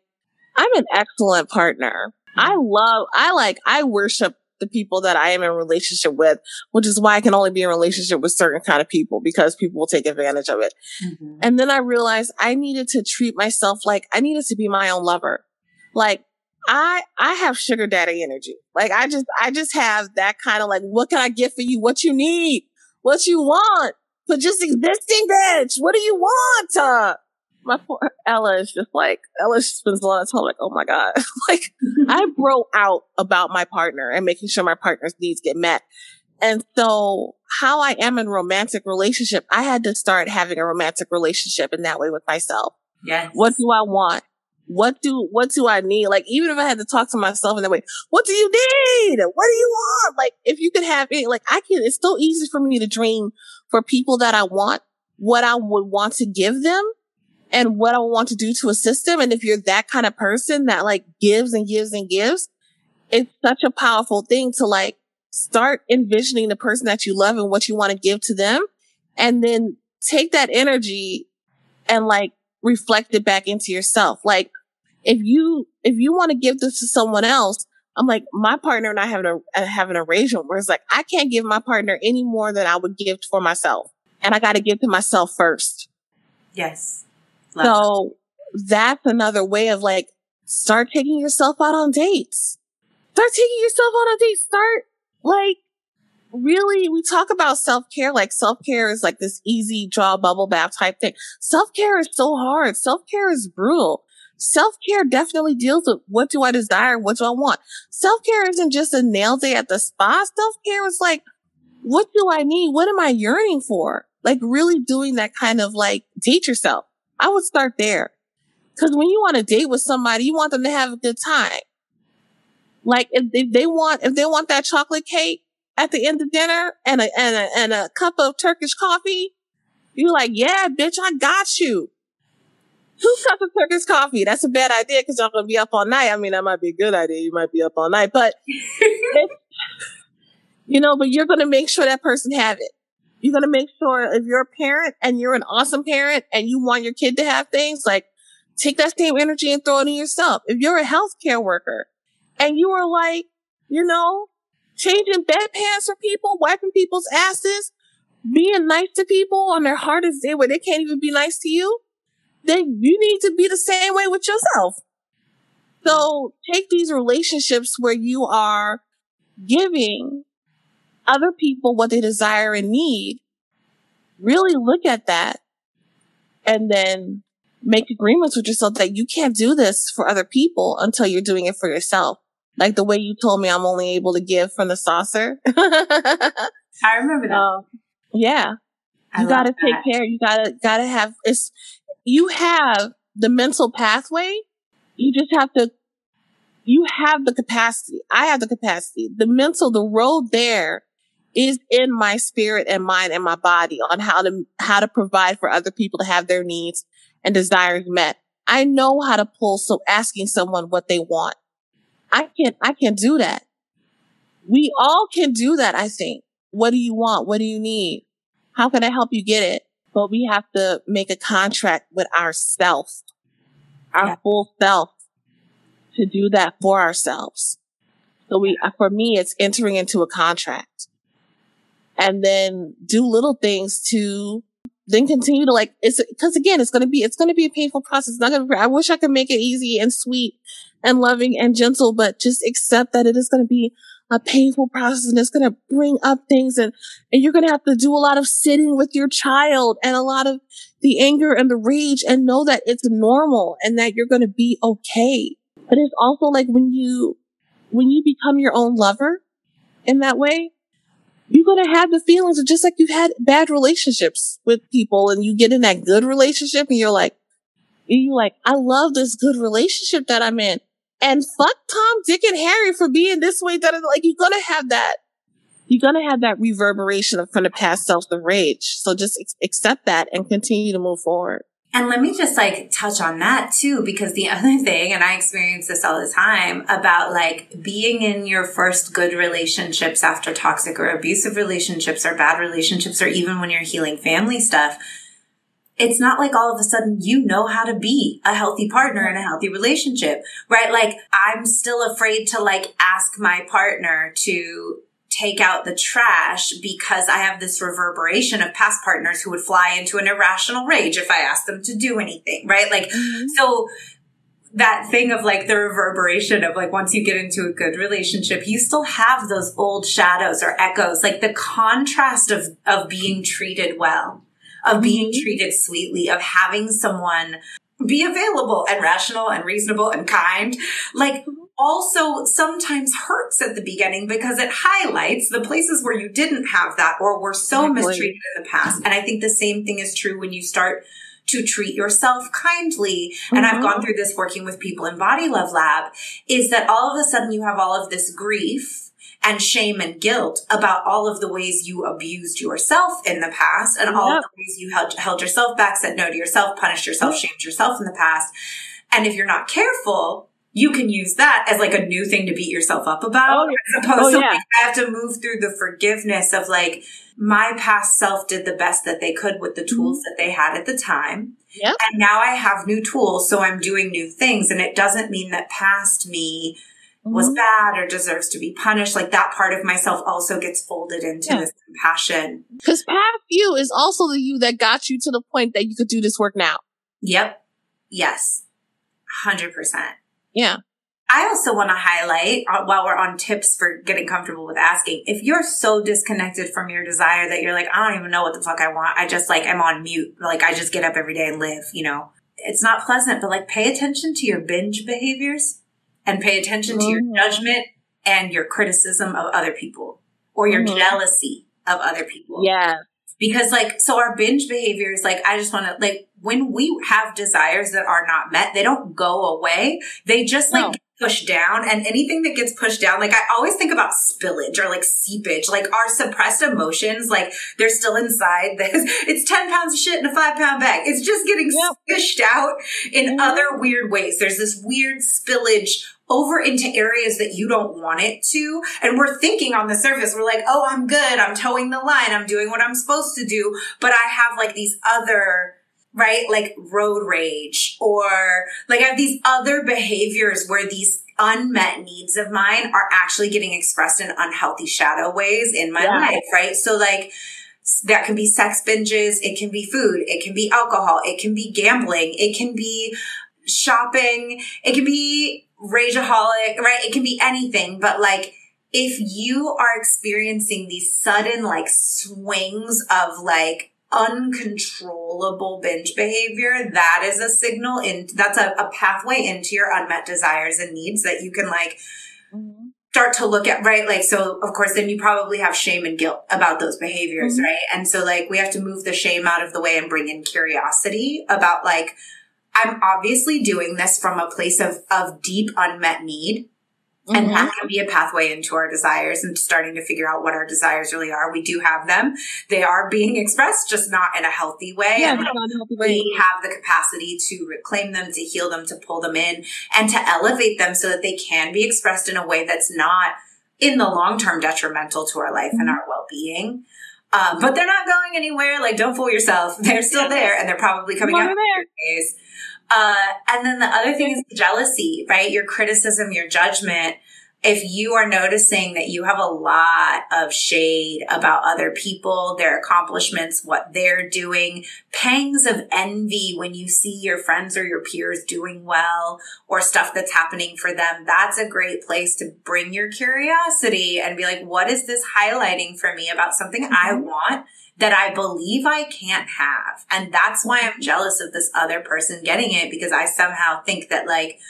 I'm an excellent partner. I love, I like, I worship the people that I am in relationship with, which is why I can only be in relationship with certain kind of people because people will take advantage of it. Mm-hmm. And then I realized I needed to treat myself like I needed to be my own lover. Like I, I have sugar daddy energy. Like I just, I just have that kind of like, what can I get for you? What you need? What you want? But just existing bitch. What do you want? Uh, my poor Ella is just like Ella spends a lot of time like, oh my god, like I bro out about my partner and making sure my partner's needs get met. And so how I am in romantic relationship, I had to start having a romantic relationship in that way with myself. Yes. What do I want? What do, what do I need? Like, even if I had to talk to myself in that way, what do you need? What do you want? Like, if you could have it, like I can, it's so easy for me to dream for people that I want, what I would want to give them and what I want to do to assist them. And if you're that kind of person that like gives and gives and gives, it's such a powerful thing to like start envisioning the person that you love and what you want to give to them. And then take that energy and like reflect it back into yourself. Like if you, if you want to give this to someone else, I'm like, my partner and I have an, uh, have an arrangement where it's like, I can't give my partner any more than I would give for myself. And I got to give to myself first. Yes. So that's another way of like, start taking yourself out on dates. Start taking yourself out on dates. Start like really, we talk about self care, like self care is like this easy draw bubble bath type thing. Self care is so hard. Self care is brutal. Self care definitely deals with what do I desire? What do I want? Self care isn't just a nail day at the spa. Self care is like, what do I need? What am I yearning for? Like really doing that kind of like date yourself. I would start there. Cause when you want to date with somebody, you want them to have a good time. Like if, if they want, if they want that chocolate cake at the end of dinner and a, and a, and a cup of Turkish coffee, you're like, yeah, bitch, I got you. Two cups of Turkish coffee. That's a bad idea because y'all gonna be up all night. I mean, that might be a good idea. You might be up all night, but you know, but you're gonna make sure that person have it. You're going to make sure if you're a parent and you're an awesome parent and you want your kid to have things like take that same energy and throw it in yourself. If you're a healthcare worker and you are like, you know, changing bedpans for people, wiping people's asses, being nice to people on their hardest day where they can't even be nice to you, then you need to be the same way with yourself. So take these relationships where you are giving other people what they desire and need, really look at that and then make agreements with yourself that you can't do this for other people until you're doing it for yourself. Like the way you told me I'm only able to give from the saucer. I remember that. Uh, yeah. I you gotta take care. You gotta, gotta have, it's, you have the mental pathway. You just have to, you have the capacity. I have the capacity. The mental, the road there is in my spirit and mind and my body on how to, how to provide for other people to have their needs and desires met. I know how to pull. So asking someone what they want. I can't. I can't do that. We all can do that. I think. What do you want? What do you need? How can I help you get it? But we have to make a contract with ourself, our yeah. full self to do that for ourselves. So we, for me, it's entering into a contract and then do little things to then continue to like, it's, cause again, it's going to be, it's going to be a painful process. It's not going to, I wish I could make it easy and sweet and loving and gentle, but just accept that it is going to be a painful process and it's going to bring up things and, and you're going to have to do a lot of sitting with your child and a lot of the anger and the rage and know that it's normal and that you're going to be okay. But it's also like when you, when you become your own lover in that way, you're going to have the feelings of just like you've had bad relationships with people and you get in that good relationship and you're like, you're like, I love this good relationship that I'm in. And fuck Tom, Dick, and Harry for being this way. That like you're gonna have that. You're gonna have that reverberation from the past self, the rage. So just accept that and continue to move forward. And let me just like touch on that too, because the other thing, and I experience this all the time about like being in your first good relationships after toxic or abusive relationships or bad relationships, or even when you're healing family stuff it's not like all of a sudden you know how to be a healthy partner in a healthy relationship, right? Like I'm still afraid to like ask my partner to take out the trash because I have this reverberation of past partners who would fly into an irrational rage if I asked them to do anything, right? Like, mm-hmm. so that thing of like the reverberation of like once you get into a good relationship, you still have those old shadows or echoes, like the contrast of, of being treated well of being mm-hmm. treated sweetly, of having someone be available and rational and reasonable and kind. Like also sometimes hurts at the beginning because it highlights the places where you didn't have that or were so exactly. mistreated in the past. And I think the same thing is true when you start to treat yourself kindly. Mm-hmm. And I've mm-hmm. gone through this working with people in Body Love Lab is that all of a sudden you have all of this grief and shame and guilt about all of the ways you abused yourself in the past and all of the ways you held, held yourself back, said no to yourself, punished yourself, shamed yourself in the past. And if you're not careful, you can use that as like a new thing to beat yourself up about oh, as opposed oh, to yeah. like I have to move through the forgiveness of like my past self did the best that they could with the tools mm-hmm. that they had at the time. Yep. And now I have new tools, so I'm doing new things. And it doesn't mean that past me was mm-hmm. bad or deserves to be punished. Like that part of myself also gets folded into yeah. this compassion. Because past you is also the you that got you to the point that you could do this work now. Yep. Yes. 100%. Yeah. I also want to highlight uh, while we're on tips for getting comfortable with asking, if you're so disconnected from your desire that you're like, I don't even know what the fuck I want. I just like, I'm on mute. Like I just get up every day and live, you know, it's not pleasant, but like pay attention to your binge behaviors and pay attention mm-hmm. to your mm-hmm. judgment and your criticism of other people or your mm-hmm. jealousy of other people. Yeah. Because like, so our binge behavior is like, I just want to, like, when we have desires that are not met, they don't go away. They just like no. push down and anything that gets pushed down, like I always think about spillage or like seepage, like our suppressed emotions, like they're still inside this. It's 10 pounds of shit in a five pound bag. It's just getting yep. squished out in mm-hmm. other weird ways. There's this weird spillage over into areas that you don't want it to. And we're thinking on the surface, we're like, oh, I'm good. I'm toeing the line. I'm doing what I'm supposed to do. But I have like these other, right? Like road rage or like I have these other behaviors where these unmet needs of mine are actually getting expressed in unhealthy shadow ways in my yeah. life, right? So like, that can be sex binges. It can be food. It can be alcohol. It can be gambling. It can be shopping. It can be rageaholic, right? It can be anything, but like, if you are experiencing these sudden like swings of like uncontrollable binge behavior, that is a signal in that's a, a pathway into your unmet desires and needs that you can like mm-hmm. start to look at, right? Like, so of course, then you probably have shame and guilt about those behaviors, mm-hmm. right? And so like we have to move the shame out of the way and bring in curiosity about like, I'm obviously doing this from a place of, of deep unmet need. Mm-hmm. And that can be a pathway into our desires and starting to figure out what our desires really are. We do have them. They are being expressed, just not in a healthy way. Yeah, not a healthy way. We have the capacity to reclaim them, to heal them, to pull them in, and to elevate them so that they can be expressed in a way that's not in the long term detrimental to our life mm-hmm. and our well being. Um, but they're not going anywhere. Like, don't fool yourself. They're still there and they're probably coming out days. Uh, and then the other thing is jealousy, right? Your criticism, your judgment if you are noticing that you have a lot of shade about other people, their accomplishments, what they're doing, pangs of envy when you see your friends or your peers doing well or stuff that's happening for them, that's a great place to bring your curiosity and be like, what is this highlighting for me about something mm-hmm. I want? that I believe I can't have. And that's why I'm jealous of this other person getting it because I somehow think that like,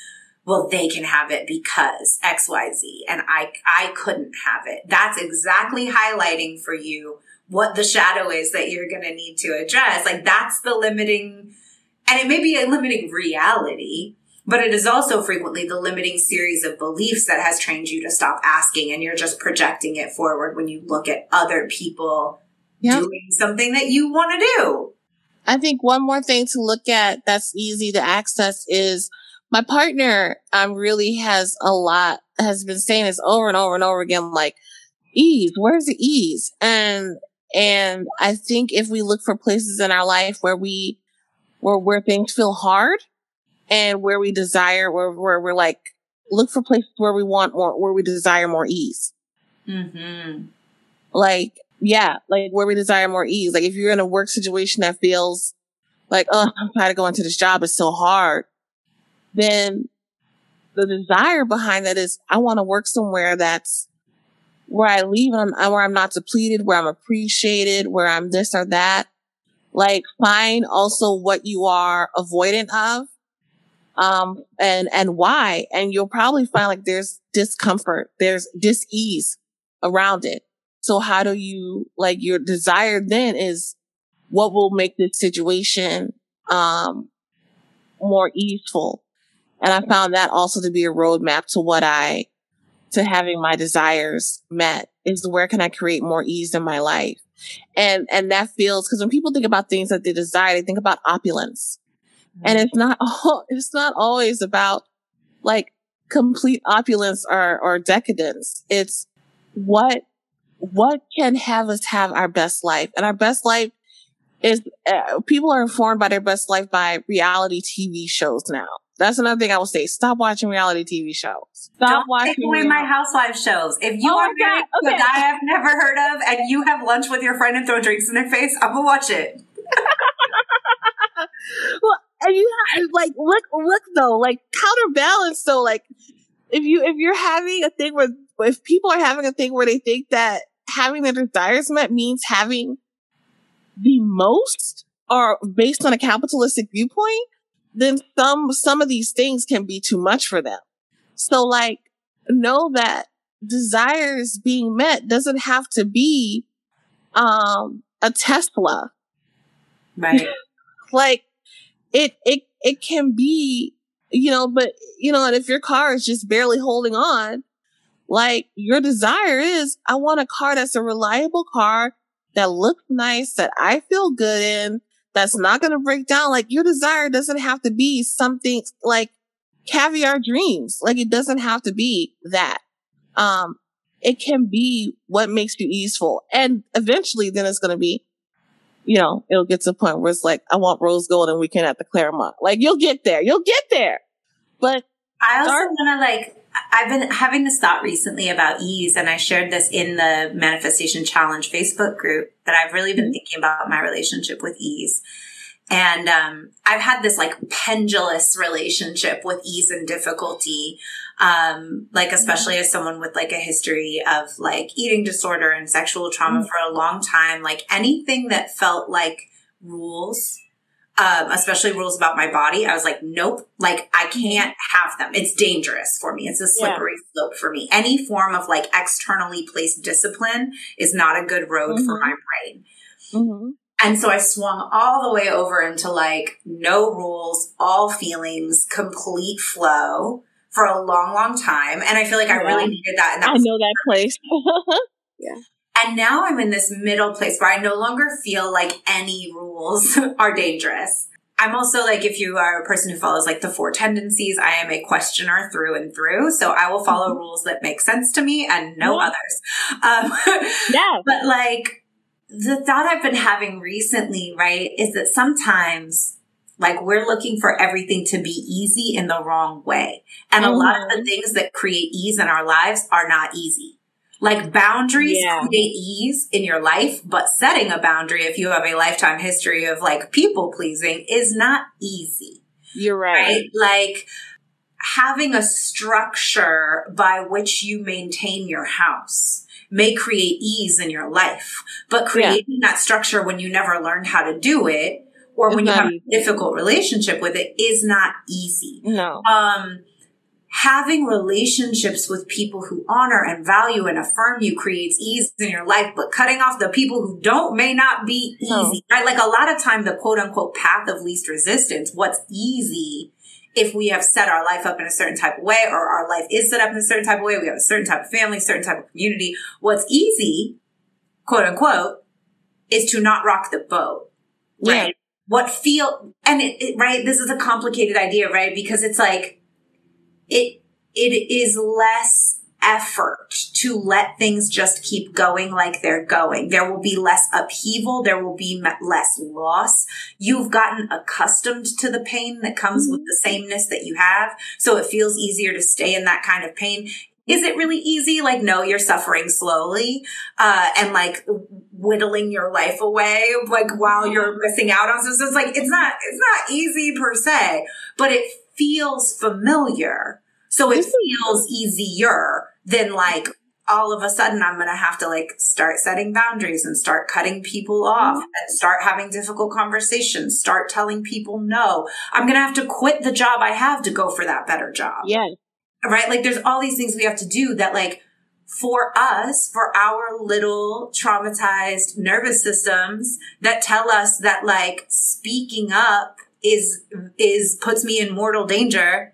well, they can have it because XYZ and I, I couldn't have it. That's exactly highlighting for you what the shadow is that you're going to need to address. Like that's the limiting, and it may be a limiting reality, but it is also frequently the limiting series of beliefs that has trained you to stop asking and you're just projecting it forward when you look at other people yep. doing something that you want to do. I think one more thing to look at that's easy to access is my partner um really has a lot has been saying this over and over and over again like ease where's the ease? And and i think if we look for places in our life where we where where things feel hard and where we desire where, where we're like look for places where we want more where we desire more ease. Mm-hmm. like yeah like where we desire more ease. Like if you're in a work situation that feels like oh i'm trying to go into this job. It's so hard then the desire behind that is I want to work somewhere that's where I leave and I'm, where I'm not depleted, where I'm appreciated, where I'm this or that. Like find also what you are avoidant of, um, and, and why. And you'll probably find like there's discomfort, there's dis-ease around it. So how do you, like your desire then is what will make this situation, um, more easeful and I found that also to be a roadmap to what I, to having my desires met is where can I create more ease in my life? And, and that feels, cause when people think about things that they desire, they think about opulence. Mm-hmm. And it's not, all, it's not always about like complete opulence or, or decadence. It's what, what can have us have our best life? And our best life is, uh, people are informed by their best life by reality TV shows now. That's another thing I will say. Stop watching reality TV shows. Stop Don't watching. Take away my housewife shows. If you oh are married okay. to a guy I've never heard of, and you have lunch with your friend and throw drinks in their face, I'm gonna watch it. well, and you have, like look, look though, like counterbalance. So, like, if you if you're having a thing where if people are having a thing where they think that having their desires met means having the most, or based on a capitalistic viewpoint then some, some of these things can be too much for them. So like, know that desires being met doesn't have to be, um, a Tesla. Right. like it, it, it can be, you know, but you know, and if your car is just barely holding on, like your desire is, I want a car that's a reliable car that looks nice, that I feel good in, that's not going to break down. Like your desire doesn't have to be something like caviar dreams. Like it doesn't have to be that. Um, it can be what makes you easeful. And eventually then it's going to be, you know, it'll get to a point where it's like, I want rose gold and weekend at the Claremont. Like you'll get there. You'll get there. But I also want to like I've been having this thought recently about ease, and I shared this in the Manifestation Challenge Facebook group that I've really been mm-hmm. thinking about my relationship with ease. And um, I've had this like pendulous relationship with ease and difficulty, um, like especially as someone with like a history of like eating disorder and sexual trauma mm-hmm. for a long time. Like anything that felt like rules um, especially rules about my body. I was like, nope, like I can't have them. It's dangerous for me. It's a slippery yeah. slope for me. Any form of like externally placed discipline is not a good road mm-hmm. for my brain. Mm-hmm. And so I swung all the way over into like no rules, all feelings, complete flow for a long, long time. And I feel like. I really needed that. And that I know that place. yeah. And now I'm in this middle place where I no longer feel like any rules are dangerous. I'm also like, if you are a person who follows like the four tendencies, I am a questioner through and through. So I will follow mm-hmm. rules that make sense to me and no yeah. others. Um, yeah. But like, the thought I've been having recently, right, is that sometimes like we're looking for everything to be easy in the wrong way. And mm-hmm. a lot of the mm-hmm. things that create ease in our lives are not easy. Like boundaries yeah. create ease in your life, but setting a boundary, if you have a lifetime history of like people pleasing, is not easy. You're right. right? Like having a structure by which you maintain your house may create ease in your life, but creating yeah. that structure when you never learned how to do it or when you have a difficult relationship with it is not easy. No. Um, having relationships with people who honor and value and affirm you creates ease in your life, but cutting off the people who don't may not be easy. No. Right? Like a lot of time, the quote unquote path of least resistance, what's easy if we have set our life up in a certain type of way or our life is set up in a certain type of way, we have a certain type of family, certain type of community. What's easy, quote unquote, is to not rock the boat. Right. Yeah. What feel, and it, it, right, this is a complicated idea, right? Because it's like, it, it is less effort to let things just keep going like they're going. There will be less upheaval. There will be less loss. You've gotten accustomed to the pain that comes mm-hmm. with the sameness that you have. So it feels easier to stay in that kind of pain. Is it really easy? Like, no, you're suffering slowly, uh, and like whittling your life away, like while you're missing out on. So it's like, it's not, it's not easy per se, but it feels familiar so it feels easier than like all of a sudden I'm going to have to like start setting boundaries and start cutting people off mm-hmm. and start having difficult conversations, start telling people no. I'm going to have to quit the job I have to go for that better job. Yeah. Right? Like there's all these things we have to do that like for us, for our little traumatized nervous systems that tell us that like speaking up is, is puts me in mortal danger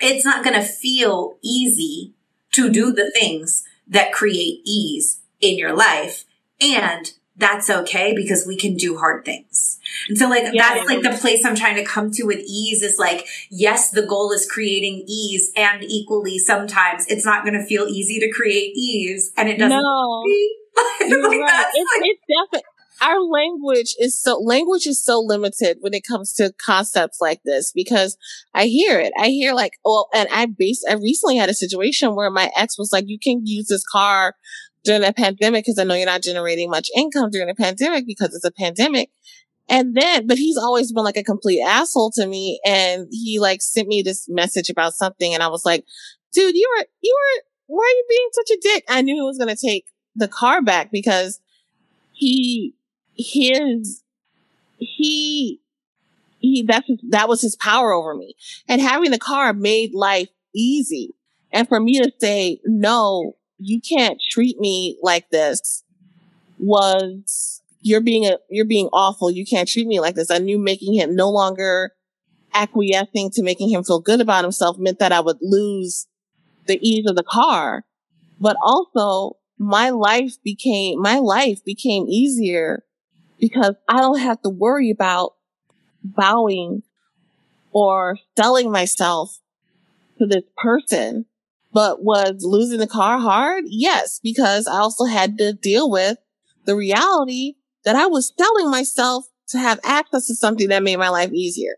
it's not going to feel easy to do the things that create ease in your life. And that's okay because we can do hard things. And so like yeah, that's like the place I'm trying to come to with ease is like, yes, the goal is creating ease and equally sometimes it's not going to feel easy to create ease and it doesn't. No. Like, right. It's, like, it's definitely, our language is so language is so limited when it comes to concepts like this because I hear it. I hear like, well, and I base I recently had a situation where my ex was like, you can use this car during the pandemic because I know you're not generating much income during the pandemic because it's a pandemic. And then, but he's always been like a complete asshole to me. And he like sent me this message about something. And I was like, dude, you were, you were, why are you being such a dick? I knew he was going to take the car back because he his he he that's that was his power over me. And having the car made life easy. And for me to say no you can't treat me like this was you're being a you're being awful. You can't treat me like this. I knew making him no longer acquiescing to making him feel good about himself meant that i would lose the ease of the car. But also my life became my life became easier because I don't have to worry about bowing or selling myself to this person. But was losing the car hard? Yes, because I also had to deal with the reality that I was selling myself to have access to something that made my life easier.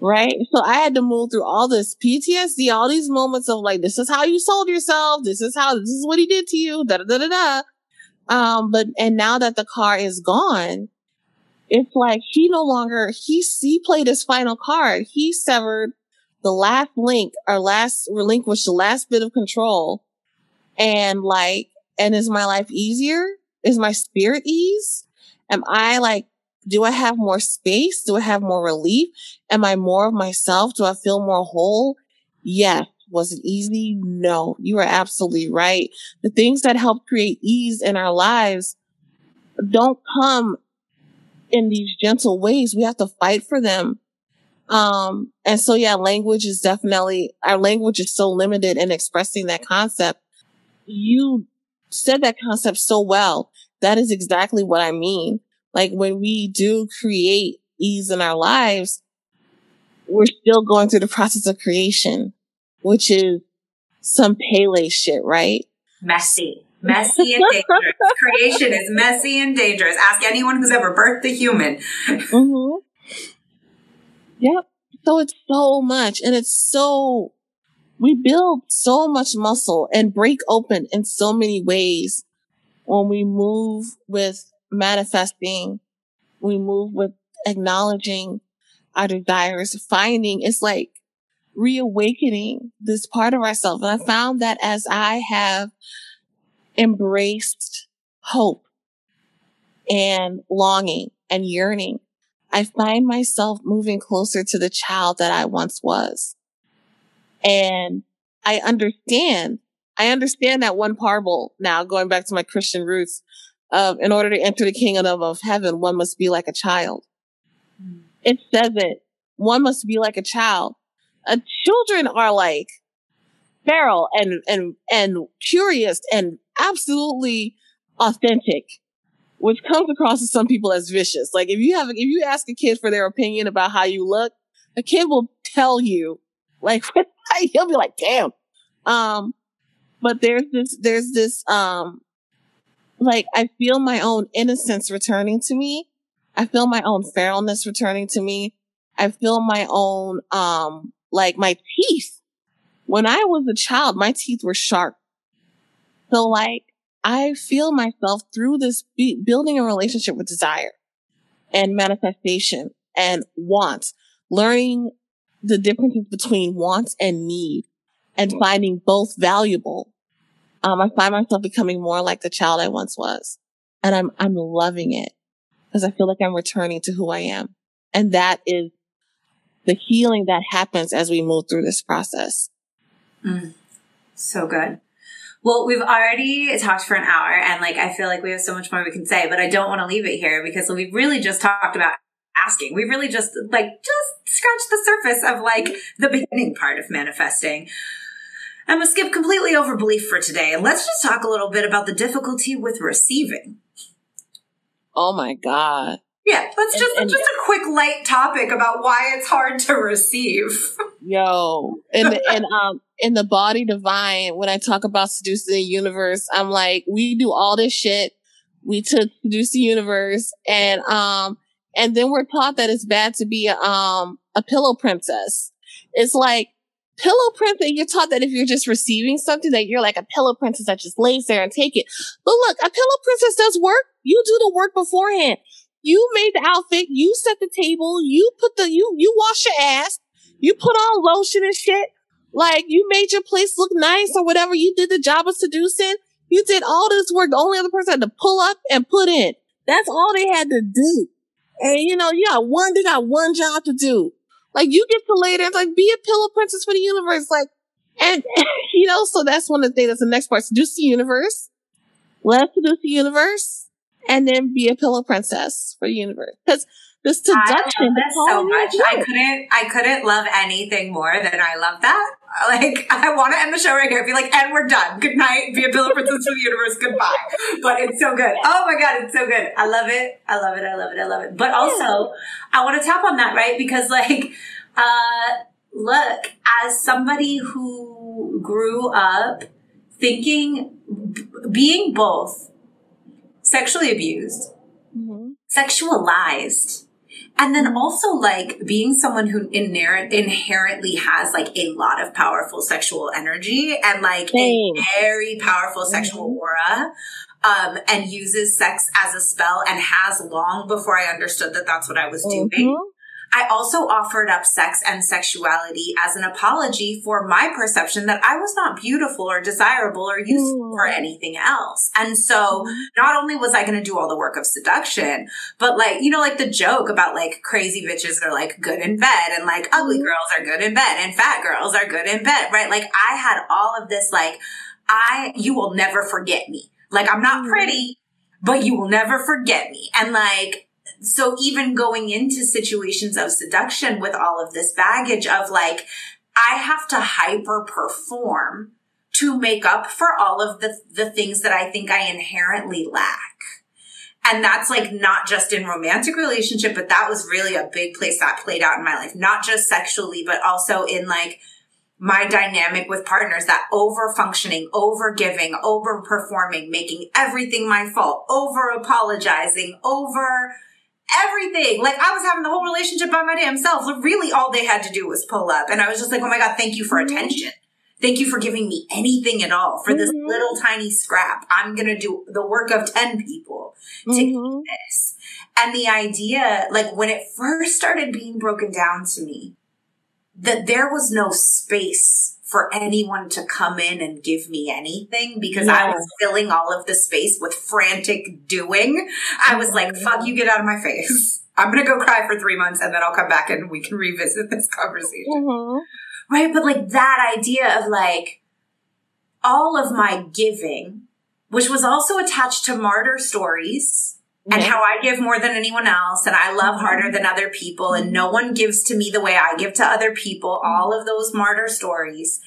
Right. So I had to move through all this PTSD, all these moments of like, this is how you sold yourself. This is how, this is what he did to you. Da da da da da. Um, but, and now that the car is gone, it's like he no longer, he, he played his final card. He severed the last link or last relinquished the last bit of control. And like, and is my life easier? Is my spirit ease? Am I like, do I have more space? Do I have more relief? Am I more of myself? Do I feel more whole? Yes. Was it easy? No, you are absolutely right. The things that help create ease in our lives don't come in these gentle ways. We have to fight for them. Um, and so yeah, language is definitely, our language is so limited in expressing that concept. You said that concept so well. That is exactly what I mean. Like when we do create ease in our lives, we're still going through the process of creation which is some Pele shit, right? Messy. Messy and dangerous. Creation is messy and dangerous. Ask anyone who's ever birthed a human. mm-hmm. Yep. So it's so much and it's so, we build so much muscle and break open in so many ways when we move with manifesting, we move with acknowledging our desires, finding it's like reawakening this part of ourselves. And I found that as I have embraced hope and longing and yearning, I find myself moving closer to the child that I once was. And I understand, I understand that one parable now, going back to my Christian roots of in order to enter the kingdom of heaven, one must be like a child. Mm. It says it. One must be like a child. Uh, children are like feral and, and, and curious and absolutely authentic, which comes across to some people as vicious. Like if you have, if you ask a kid for their opinion about how you look, a kid will tell you, like, he'll be like, damn. Um, but there's this, there's this, um, like I feel my own innocence returning to me. I feel my own feralness returning to me. I feel my own, um, like my teeth. When I was a child, my teeth were sharp. So like I feel myself through this be- building a relationship with desire and manifestation and wants, learning the differences between wants and need and finding both valuable. Um, I find myself becoming more like the child I once was and I'm, I'm loving it because I feel like I'm returning to who I am. And that is the healing that happens as we move through this process. Mm, so good. Well, we've already talked for an hour and like I feel like we have so much more we can say, but I don't want to leave it here because we've really just talked about asking. We really just like just scratched the surface of like the beginning part of manifesting. I'm gonna skip completely over belief for today and let's just talk a little bit about the difficulty with receiving. Oh my God. Yeah, let's just and, and, just a quick light topic about why it's hard to receive. Yo, and and um in the body divine, when I talk about seducing the universe, I'm like, we do all this shit. We took seduce the universe, and um, and then we're taught that it's bad to be a, um a pillow princess. It's like pillow princess. You're taught that if you're just receiving something, that you're like a pillow princess that just lays there and take it. But look, a pillow princess does work. You do the work beforehand. You made the outfit. You set the table. You put the, you, you wash your ass. You put on lotion and shit. Like you made your place look nice or whatever. You did the job of seducing. You did all this work. The only other person had to pull up and put in. That's all they had to do. And you know, you got one, they got one job to do. Like you get to lay there and like be a pillow princess for the universe. Like, and you know, so that's one of the things that's the next part. Seduce the universe. Let's seduce the universe and then be a pillow princess for the universe. Because this seduction, I so much. I couldn't, I couldn't love anything more than I love that. Like, I want to end the show right here. Be like, and we're done. Good night. Be a pillow princess for the universe. Goodbye. But it's so good. Oh my god, it's so good. I love it. I love it. I love it. I love it. But also, I want to tap on that, right? Because like, uh, look, as somebody who grew up thinking, being both sexually abused, mm-hmm. sexualized, and then also like being someone who inherently has like a lot of powerful sexual energy and like Same. a very powerful sexual mm-hmm. aura. Um, and uses sex as a spell and has long before I understood that that's what I was doing. I also offered up sex and sexuality as an apology for my perception that I was not beautiful or desirable or useful mm. for anything else. And so mm-hmm. not only was I going to do all the work of seduction, but like, you know, like the joke about like crazy bitches are like good in bed and like ugly mm-hmm. girls are good in bed and fat girls are good in bed, right? Like I had all of this, like, I, you will never forget me. Like I'm not mm-hmm. pretty, but you will never forget me. And like, so even going into situations of seduction with all of this baggage of like, I have to hyper perform to make up for all of the, the things that I think I inherently lack. And that's like not just in romantic relationship, but that was really a big place that played out in my life, not just sexually, but also in like my dynamic with partners that over functioning, over giving, over performing, making everything my fault, over apologizing, over everything. Like I was having the whole relationship by my damn self. Really all they had to do was pull up. And I was just like, oh my God, thank you for mm-hmm. attention. Thank you for giving me anything at all for this mm-hmm. little tiny scrap. I'm going to do the work of 10 people to mm-hmm. this. And the idea, like when it first started being broken down to me, that there was no space for anyone to come in and give me anything because yeah. I was filling all of the space with frantic doing. I was like, fuck you, get out of my face. I'm going to go cry for three months and then I'll come back and we can revisit this conversation. Mm-hmm. Right. But like that idea of like all of my giving, which was also attached to martyr stories and how I give more than anyone else and I love mm-hmm. harder than other people and mm-hmm. no one gives to me the way I give to other people, mm-hmm. all of those martyr stories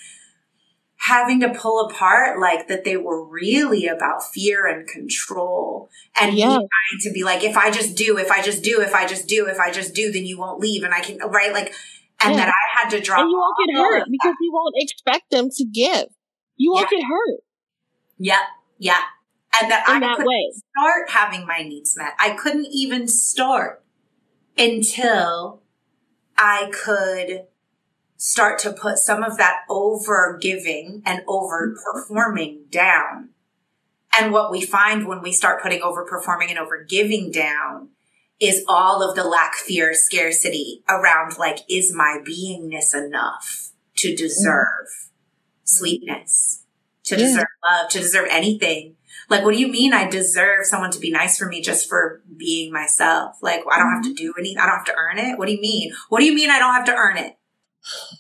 having to pull apart like that they were really about fear and control and yeah. trying to be like if I just do, if I just do, if I just do, if I just do, then you won't leave and I can right like and yeah. that I had to drop and you won't get hurt because you won't expect them to give. You won't yeah. get hurt. Yep. Yeah and that In I that couldn't way. start having my needs met. I couldn't even start until I could start to put some of that over giving and over performing down. And what we find when we start putting over performing and over giving down is all of the lack, fear, scarcity around like, is my beingness enough to deserve mm. sweetness, to yeah. deserve love, to deserve anything? Like, what do you mean I deserve someone to be nice for me just for being myself? Like, I don't have to mm-hmm. do any, I don't have to earn it. What do you mean? What do you mean I don't have to earn it?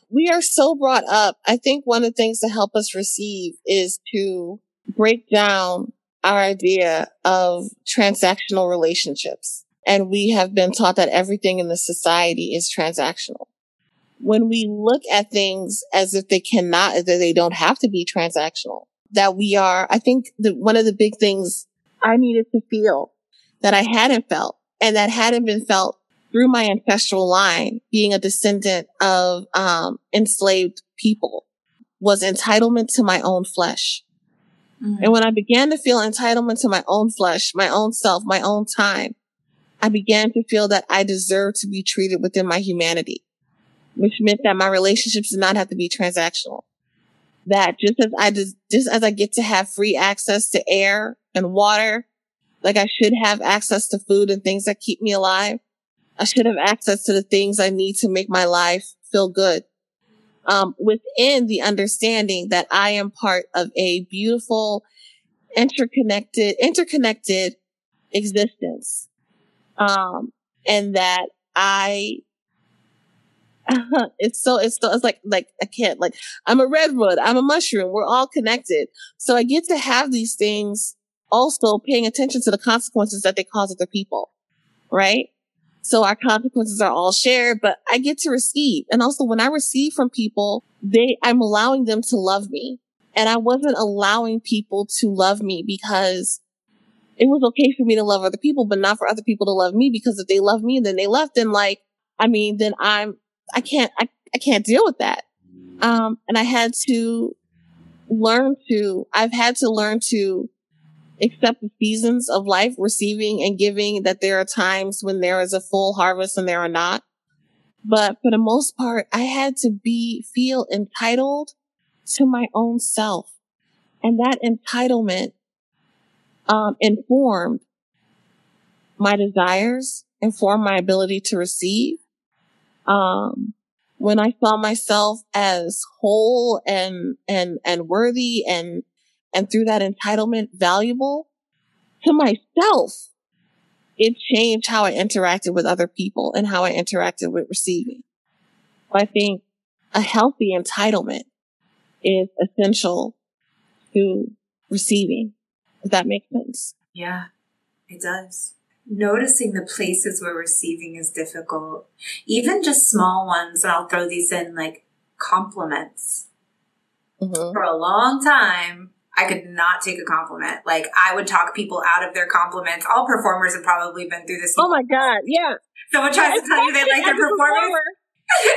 We are so brought up. I think one of the things to help us receive is to break down our idea of transactional relationships. And we have been taught that everything in the society is transactional. When we look at things as if they cannot, that they don't have to be transactional, that we are, I think the, one of the big things I needed to feel that I hadn't felt and that hadn't been felt through my ancestral line, being a descendant of um, enslaved people, was entitlement to my own flesh. Mm-hmm. And when I began to feel entitlement to my own flesh, my own self, my own time, I began to feel that I deserved to be treated within my humanity, which meant that my relationships did not have to be transactional that just as I just, just as I get to have free access to air and water, like I should have access to food and things that keep me alive. I should have access to the things I need to make my life feel good. Um, within the understanding that I am part of a beautiful, interconnected, interconnected existence. Um, and that I it's so it's so it's like like I can't like I'm a redwood, I'm a mushroom, we're all connected. So I get to have these things also paying attention to the consequences that they cause other people. Right? So our consequences are all shared, but I get to receive. And also when I receive from people, they I'm allowing them to love me. And I wasn't allowing people to love me because it was okay for me to love other people, but not for other people to love me because if they love me and then they left, then like, I mean, then I'm, I can't, I, I can't deal with that. Um, and I had to learn to, I've had to learn to accept the seasons of life, receiving and giving, that there are times when there is a full harvest and there are not. But for the most part, I had to be, feel entitled to my own self. And that entitlement, um, informed my desires, informed my ability to receive, um, when I saw myself as whole and, and, and worthy and, and through that entitlement valuable to myself, it changed how I interacted with other people and how I interacted with receiving. I think a healthy entitlement is essential to receiving. If that makes sense. Yeah, it does noticing the places where receiving is difficult, even just small ones. And I'll throw these in like compliments. Mm-hmm. For a long time, I could not take a compliment. Like I would talk people out of their compliments. All performers have probably been through this. Oh my god, yeah. Someone tries yeah, to tell you they like their performance.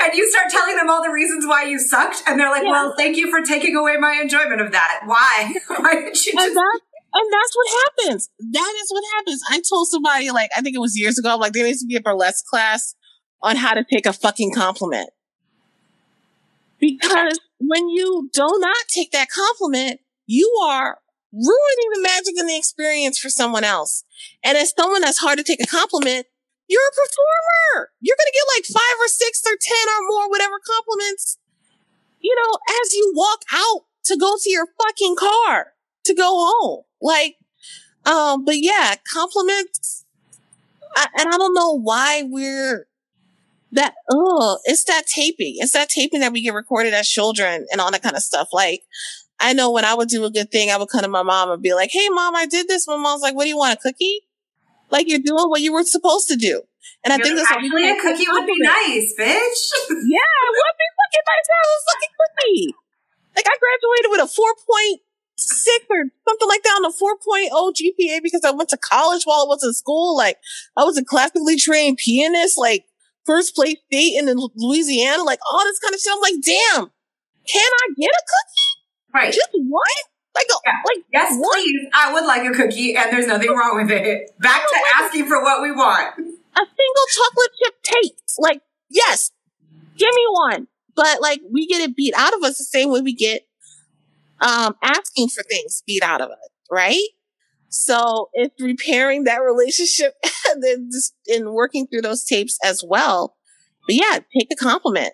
and you start telling them all the reasons why you sucked, and they're like, yeah. "Well, thank you for taking away my enjoyment of that. Why? why did you?" Just- and, that, and that's what happens. That is what happens. I told somebody, like, I think it was years ago, like, there needs to be a burlesque class on how to take a fucking compliment. Because when you do not take that compliment, you are ruining the magic and the experience for someone else. And as someone that's hard to take a compliment, you're a performer. You're going to get like five or six or 10 or more, whatever compliments, you know, as you walk out to go to your fucking car to go home. Like, um, but yeah, compliments. I, and I don't know why we're that, oh, it's that taping. It's that taping that we get recorded as children and all that kind of stuff. Like, I know when I would do a good thing, I would come to my mom and be like, Hey mom, I did this. My mom's like, what do you want? A cookie? Like you're doing what you were supposed to do. And I think that's actually a cookie would be nice, bitch. yeah, it would be fucking nice have a fucking cookie. Like I graduated with a 4.6 or something like that on a 4.0 GPA because I went to college while I was in school. Like I was a classically trained pianist, like first place state in Louisiana, like all this kind of shit. I'm like, damn, can I get a cookie? Right. Just one? Like, a, yeah. like yes, one? please. I would like a cookie, and there's nothing wrong with it. Back to asking for what we want. A single chocolate chip taste. Like, yes, give me one. But like, we get it beat out of us the same way we get um asking for things beat out of us, right? So it's repairing that relationship and then just in working through those tapes as well. But yeah, take a compliment.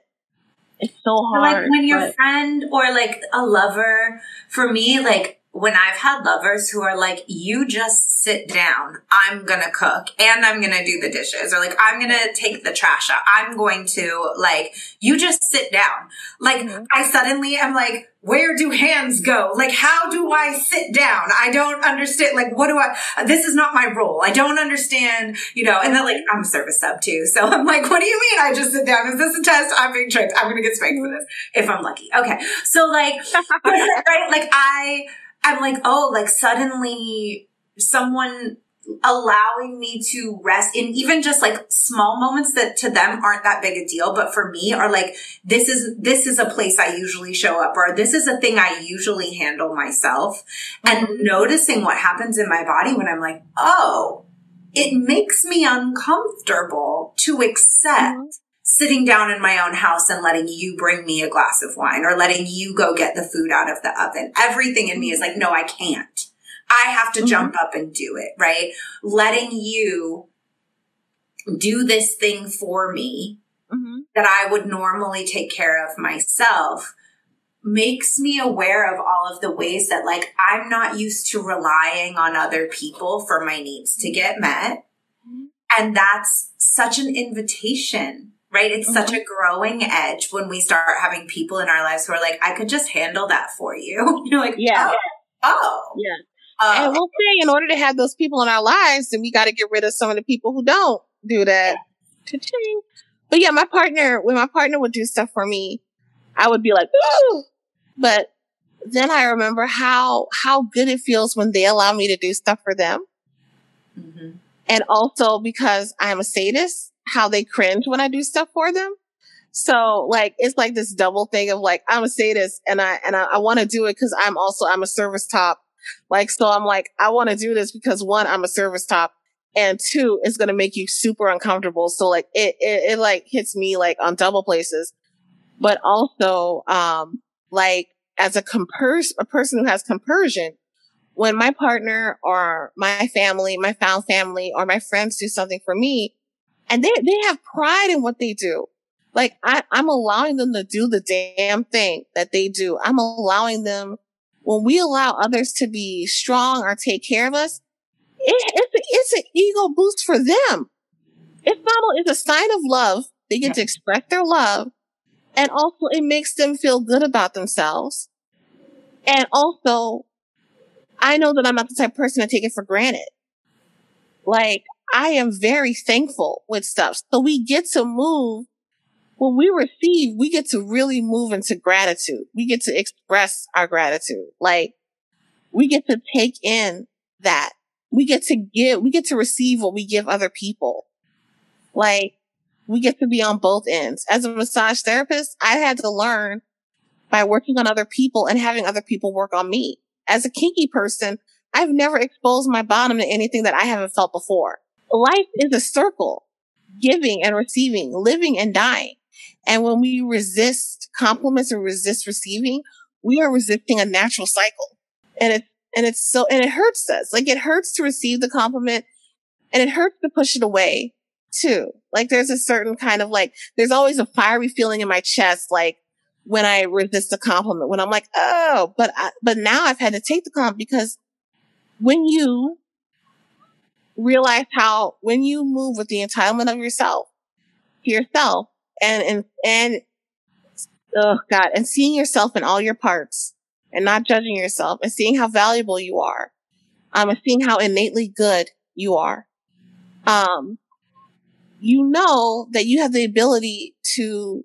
It's so hard. Like when your but... friend or like a lover, for me, like when I've had lovers who are like, you just sit down, I'm gonna cook and I'm gonna do the dishes, or like, I'm gonna take the trash out. I'm going to, like, you just sit down. Like, mm-hmm. I suddenly am like, where do hands go? Like, how do I sit down? I don't understand. Like, what do I, this is not my role. I don't understand, you know, and then like, I'm a service sub too. So I'm like, what do you mean I just sit down? Is this a test? I'm being tricked. I'm going to get spanked for this if I'm lucky. Okay. So like, right? Like I, I'm like, oh, like suddenly someone allowing me to rest in even just like small moments that to them aren't that big a deal but for me are like this is this is a place i usually show up or this is a thing i usually handle myself mm-hmm. and noticing what happens in my body when i'm like oh it makes me uncomfortable to accept mm-hmm sitting down in my own house and letting you bring me a glass of wine or letting you go get the food out of the oven. Everything in me is like, no, I can't. I have to mm-hmm. jump up and do it, right? Letting you do this thing for me mm-hmm. that I would normally take care of myself makes me aware of all of the ways that like I'm not used to relying on other people for my needs to get met. Mm-hmm. And that's such an invitation right? It's mm-hmm. such a growing edge when we start having people in our lives who are like, I could just handle that for you. You're like, yeah. Oh, oh. yeah. Uh, and we'll say in order to have those people in our lives, then we got to get rid of some of the people who don't do that. Cha-ching. But yeah, my partner, when my partner would do stuff for me, I would be like, ooh. But then I remember how, how good it feels when they allow me to do stuff for them. Mm-hmm. And also because I'm a sadist, how they cringe when I do stuff for them. So like, it's like this double thing of like, I'm a sadist and I, and I, I want to do it because I'm also, I'm a service top. Like, so I'm like, I want to do this because one, I'm a service top and two, it's going to make you super uncomfortable. So like, it, it, it like hits me like on double places, but also, um, like as a compers, a person who has compersion, when my partner or my family, my found family or my friends do something for me, and they, they have pride in what they do. Like I, I'm allowing them to do the damn thing that they do. I'm allowing them when we allow others to be strong or take care of us, it, it's, a, it's an ego boost for them. It's not, it's a sign of love. They get to express their love. And also it makes them feel good about themselves. And also, I know that I'm not the type of person to take it for granted. Like, I am very thankful with stuff. So we get to move when we receive, we get to really move into gratitude. We get to express our gratitude. Like we get to take in that. We get to give, we get to receive what we give other people. Like we get to be on both ends. As a massage therapist, I had to learn by working on other people and having other people work on me. As a kinky person, I've never exposed my bottom to anything that I haven't felt before. Life is a circle, giving and receiving, living and dying. And when we resist compliments or resist receiving, we are resisting a natural cycle. And it and it's so, and it hurts us. Like it hurts to receive the compliment and it hurts to push it away too. Like there's a certain kind of like, there's always a fiery feeling in my chest, like when I resist a compliment, when I'm like, oh, but I, but now I've had to take the compliment because when you realize how, when you move with the entitlement of yourself yourself and, and, and, oh God, and seeing yourself in all your parts and not judging yourself and seeing how valuable you are, um, and seeing how innately good you are. Um, you know that you have the ability to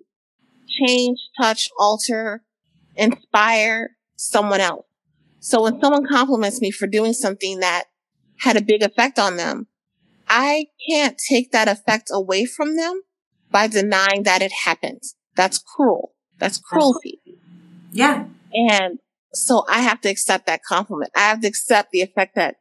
change, touch, alter, inspire someone else. So when someone compliments me for doing something that had a big effect on them, I can't take that effect away from them by denying that it happened. That's cruel. That's cruelty. Yeah. And so I have to accept that compliment. I have to accept the effect that,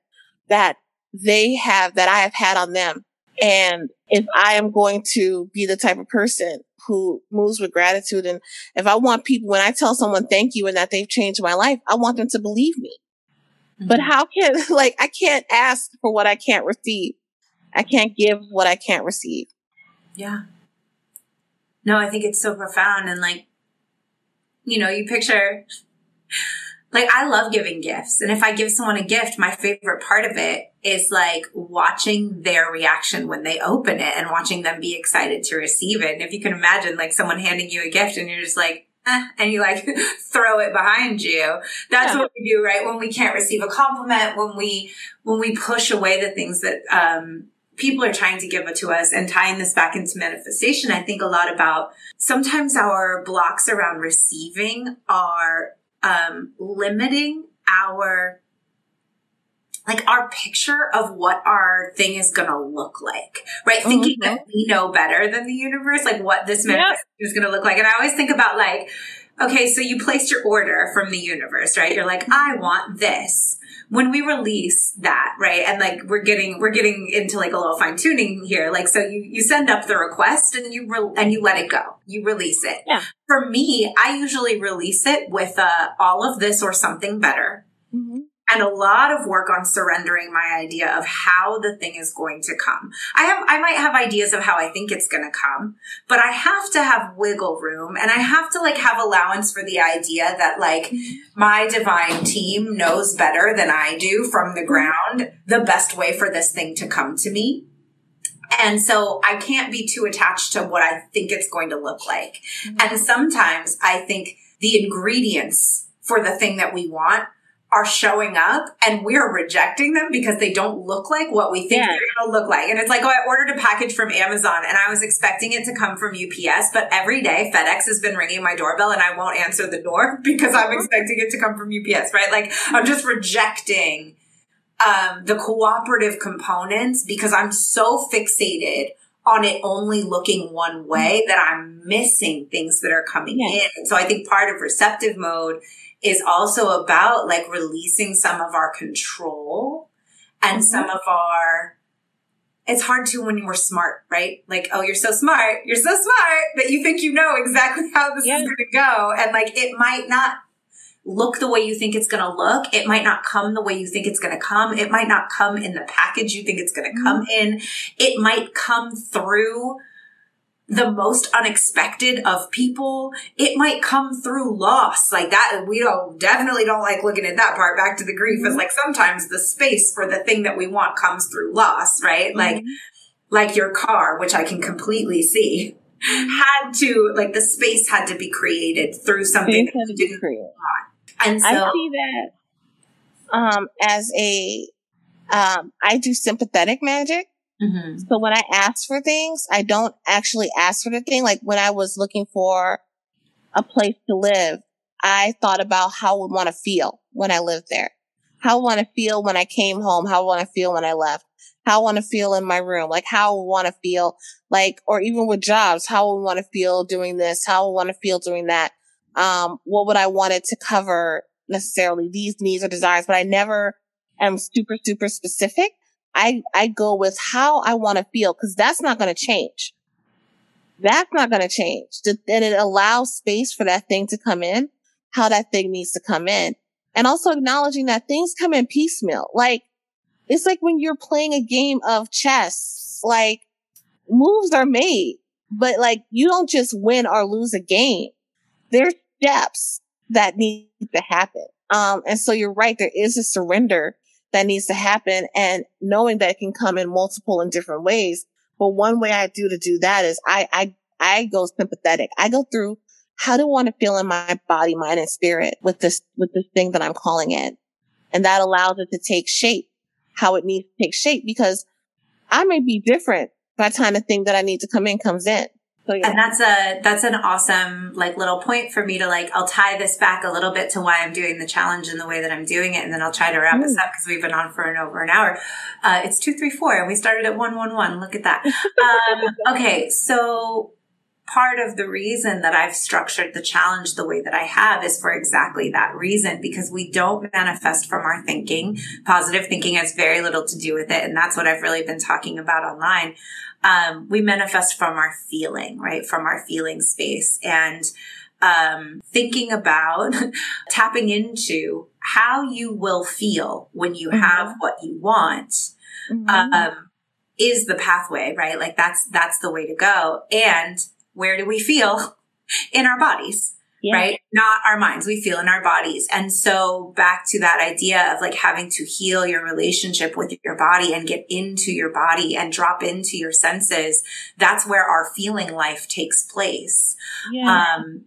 that they have, that I have had on them. And if I am going to be the type of person who moves with gratitude and if I want people, when I tell someone thank you and that they've changed my life, I want them to believe me. Mm-hmm. But how can, like, I can't ask for what I can't receive. I can't give what I can't receive. Yeah. No, I think it's so profound. And like, you know, you picture like I love giving gifts. And if I give someone a gift, my favorite part of it is like watching their reaction when they open it and watching them be excited to receive it. And if you can imagine like someone handing you a gift and you're just like, eh, and you like throw it behind you. That's yeah. what we do, right? When we can't receive a compliment, when we, when we push away the things that, um, people are trying to give to us and tying this back into manifestation, I think a lot about sometimes our blocks around receiving are um, limiting our like our picture of what our thing is going to look like, right? Mm-hmm. Thinking that we know better than the universe, like what this manifestation yep. is going to look like. And I always think about like, okay, so you placed your order from the universe, right? You're like, I want this when we release that, right? And like we're getting we're getting into like a little fine tuning here. Like so you you send up the request and you re- and you let it go. You release it. Yeah. For me, I usually release it with uh all of this or something better. And a lot of work on surrendering my idea of how the thing is going to come. I have, I might have ideas of how I think it's going to come, but I have to have wiggle room and I have to like have allowance for the idea that like my divine team knows better than I do from the ground the best way for this thing to come to me. And so I can't be too attached to what I think it's going to look like. And sometimes I think the ingredients for the thing that we want are showing up and we're rejecting them because they don't look like what we think yeah. they're going to look like. And it's like, oh, I ordered a package from Amazon and I was expecting it to come from UPS, but every day FedEx has been ringing my doorbell and I won't answer the door because I'm expecting it to come from UPS, right? Like I'm just rejecting um, the cooperative components because I'm so fixated on it only looking one way that I'm missing things that are coming yeah. in. And so I think part of receptive mode is also about like releasing some of our control and mm-hmm. some of our it's hard to when we're smart, right? Like, oh, you're so smart. You're so smart that you think you know exactly how this yeah. is going to go. And like, it might not look the way you think it's going to look. It might not come the way you think it's going to come. It might not come in the package you think it's going to mm-hmm. come in. It might come through the most unexpected of people, it might come through loss. Like that, we don't, definitely don't like looking at that part. Back to the grief is mm-hmm. like sometimes the space for the thing that we want comes through loss, right? Mm-hmm. Like, like your car, which I can completely see, mm-hmm. had to, like the space had to be created through something didn't want. And so, I see that um, as a, um, I do sympathetic magic. Mm-hmm. So when I ask for things, I don't actually ask for the thing. Like when I was looking for a place to live, I thought about how I would want to feel when I lived there. how I want to feel when I came home, how I want to feel when I left, how I want to feel in my room, like how I want to feel, like, or even with jobs, how I want to feel doing this, how I want to feel doing that. Um, what would I want it to cover necessarily these needs or desires, but I never am super, super specific. I, I go with how I want to feel because that's not going to change. That's not going to change. And it allows space for that thing to come in, how that thing needs to come in. And also acknowledging that things come in piecemeal. Like, it's like when you're playing a game of chess, like moves are made, but like you don't just win or lose a game. There's steps that need to happen. Um, and so you're right. There is a surrender that needs to happen and knowing that it can come in multiple and different ways. But one way I do to do that is I, I, I go sympathetic. I go through how do I want to feel in my body, mind and spirit with this, with this thing that I'm calling in. And that allows it to take shape, how it needs to take shape because I may be different by the time the thing that I need to come in comes in. So, yeah. And that's a that's an awesome like little point for me to like I'll tie this back a little bit to why I'm doing the challenge and the way that I'm doing it, and then I'll try to wrap mm. us up because we've been on for an over an hour. Uh, it's two three four, and we started at one one one. Look at that. Um, okay, so part of the reason that I've structured the challenge the way that I have is for exactly that reason, because we don't manifest from our thinking. Positive thinking has very little to do with it. And that's what I've really been talking about online. Um, we manifest from our feeling, right? From our feeling space and, um, thinking about tapping into how you will feel when you mm-hmm. have what you want. Mm-hmm. Um, is the pathway, right? Like that's, that's the way to go. And where do we feel in our bodies? Yeah. Right? Not our minds. We feel in our bodies. And so back to that idea of like having to heal your relationship with your body and get into your body and drop into your senses. That's where our feeling life takes place. Yeah. Um,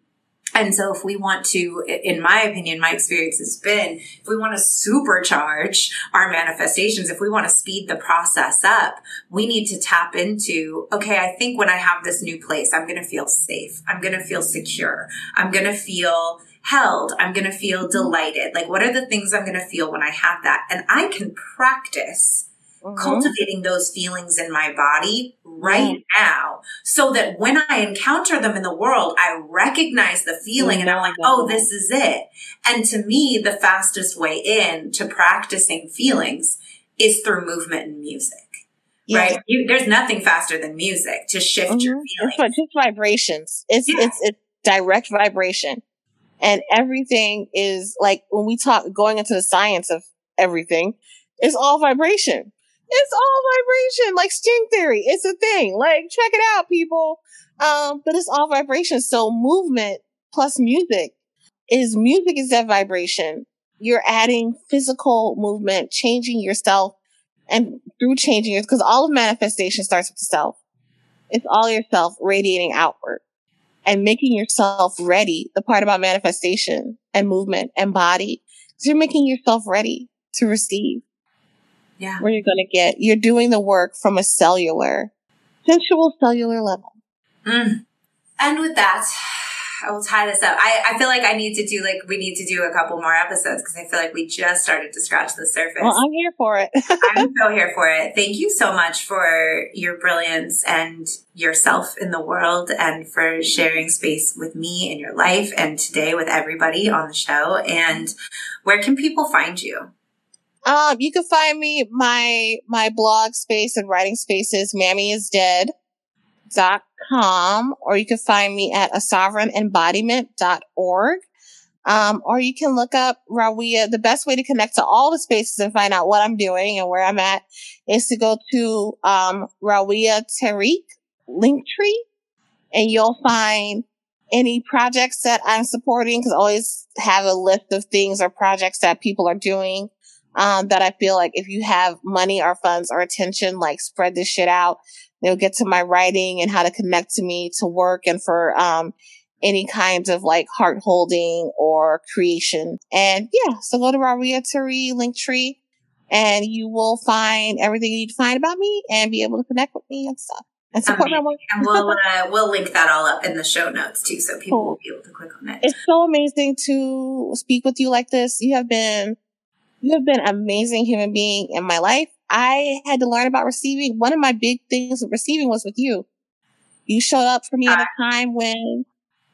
and so if we want to, in my opinion, my experience has been, if we want to supercharge our manifestations, if we want to speed the process up, we need to tap into, okay, I think when I have this new place, I'm going to feel safe. I'm going to feel secure. I'm going to feel held. I'm going to feel delighted. Like, what are the things I'm going to feel when I have that? And I can practice mm-hmm. cultivating those feelings in my body right mm. now so that when I encounter them in the world, I recognize the feeling mm-hmm. and I'm like, oh, this is it. And to me, the fastest way in to practicing feelings is through movement and music. Right? You, there's nothing faster than music to shift mm-hmm. your feelings. It's just vibrations. It's, yeah. it's, it's direct vibration. And everything is like when we talk going into the science of everything, it's all vibration. It's all vibration, like string theory. It's a thing. Like, check it out, people. Um, but it's all vibration. So movement plus music is music is that vibration. You're adding physical movement, changing yourself and through changing it, because all of manifestation starts with the self. It's all yourself radiating outward and making yourself ready. The part about manifestation and movement and body, because you're making yourself ready to receive yeah. where you're going to get, you're doing the work from a cellular, sensual cellular level. Mm. And with that, I will tie this up. I, I feel like I need to do like we need to do a couple more episodes because I feel like we just started to scratch the surface. Well, I'm here for it. I'm so here for it. Thank you so much for your brilliance and yourself in the world and for sharing space with me in your life and today with everybody on the show. And where can people find you? Um, you can find me my my blog space and writing spaces, Mammy is dot com, or you can find me at a sovereign embodiment.org. Um, or you can look up Rawiyah. The best way to connect to all the spaces and find out what I'm doing and where I'm at is to go to um, Rawiyah Tariq Linktree, and you'll find any projects that I'm supporting because I always have a list of things or projects that people are doing um, that I feel like if you have money or funds or attention, like spread this shit out. They'll get to my writing and how to connect to me to work and for, um, any kinds of like heart holding or creation. And yeah, so go to Rawiyah Tariq Linktree and you will find everything you need to find about me and be able to connect with me and stuff. And support my work. and we'll uh, we'll link that all up in the show notes too, so people cool. will be able to click on it. It's so amazing to speak with you like this. You have been You have been an amazing human being in my life. I had to learn about receiving. One of my big things with receiving was with you. You showed up for me at a time when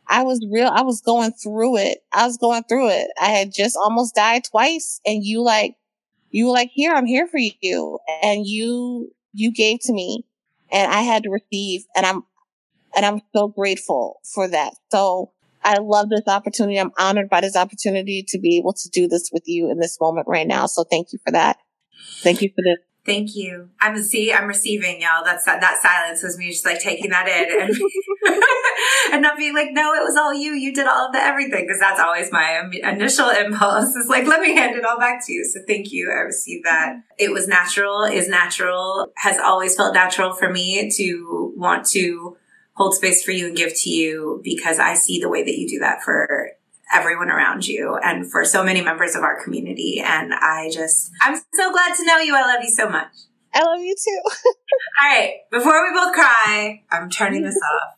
I was real, I was going through it. I was going through it. I had just almost died twice and you like, you were like, here, I'm here for you. And you, you gave to me and I had to receive and I'm, and I'm so grateful for that. So I love this opportunity. I'm honored by this opportunity to be able to do this with you in this moment right now. So thank you for that. Thank you for this. Thank you. I'm see, I'm receiving y'all. That's that, silence was me just like taking that in and, and not being like, no, it was all you. You did all of the everything. Cause that's always my initial impulse is like, let me hand it all back to you. So thank you. I received that. It was natural, is natural, has always felt natural for me to want to hold space for you and give to you because I see the way that you do that for everyone around you and for so many members of our community. And I just, I'm so glad to know you. I love you so much. I love you too. All right. Before we both cry, I'm turning this off.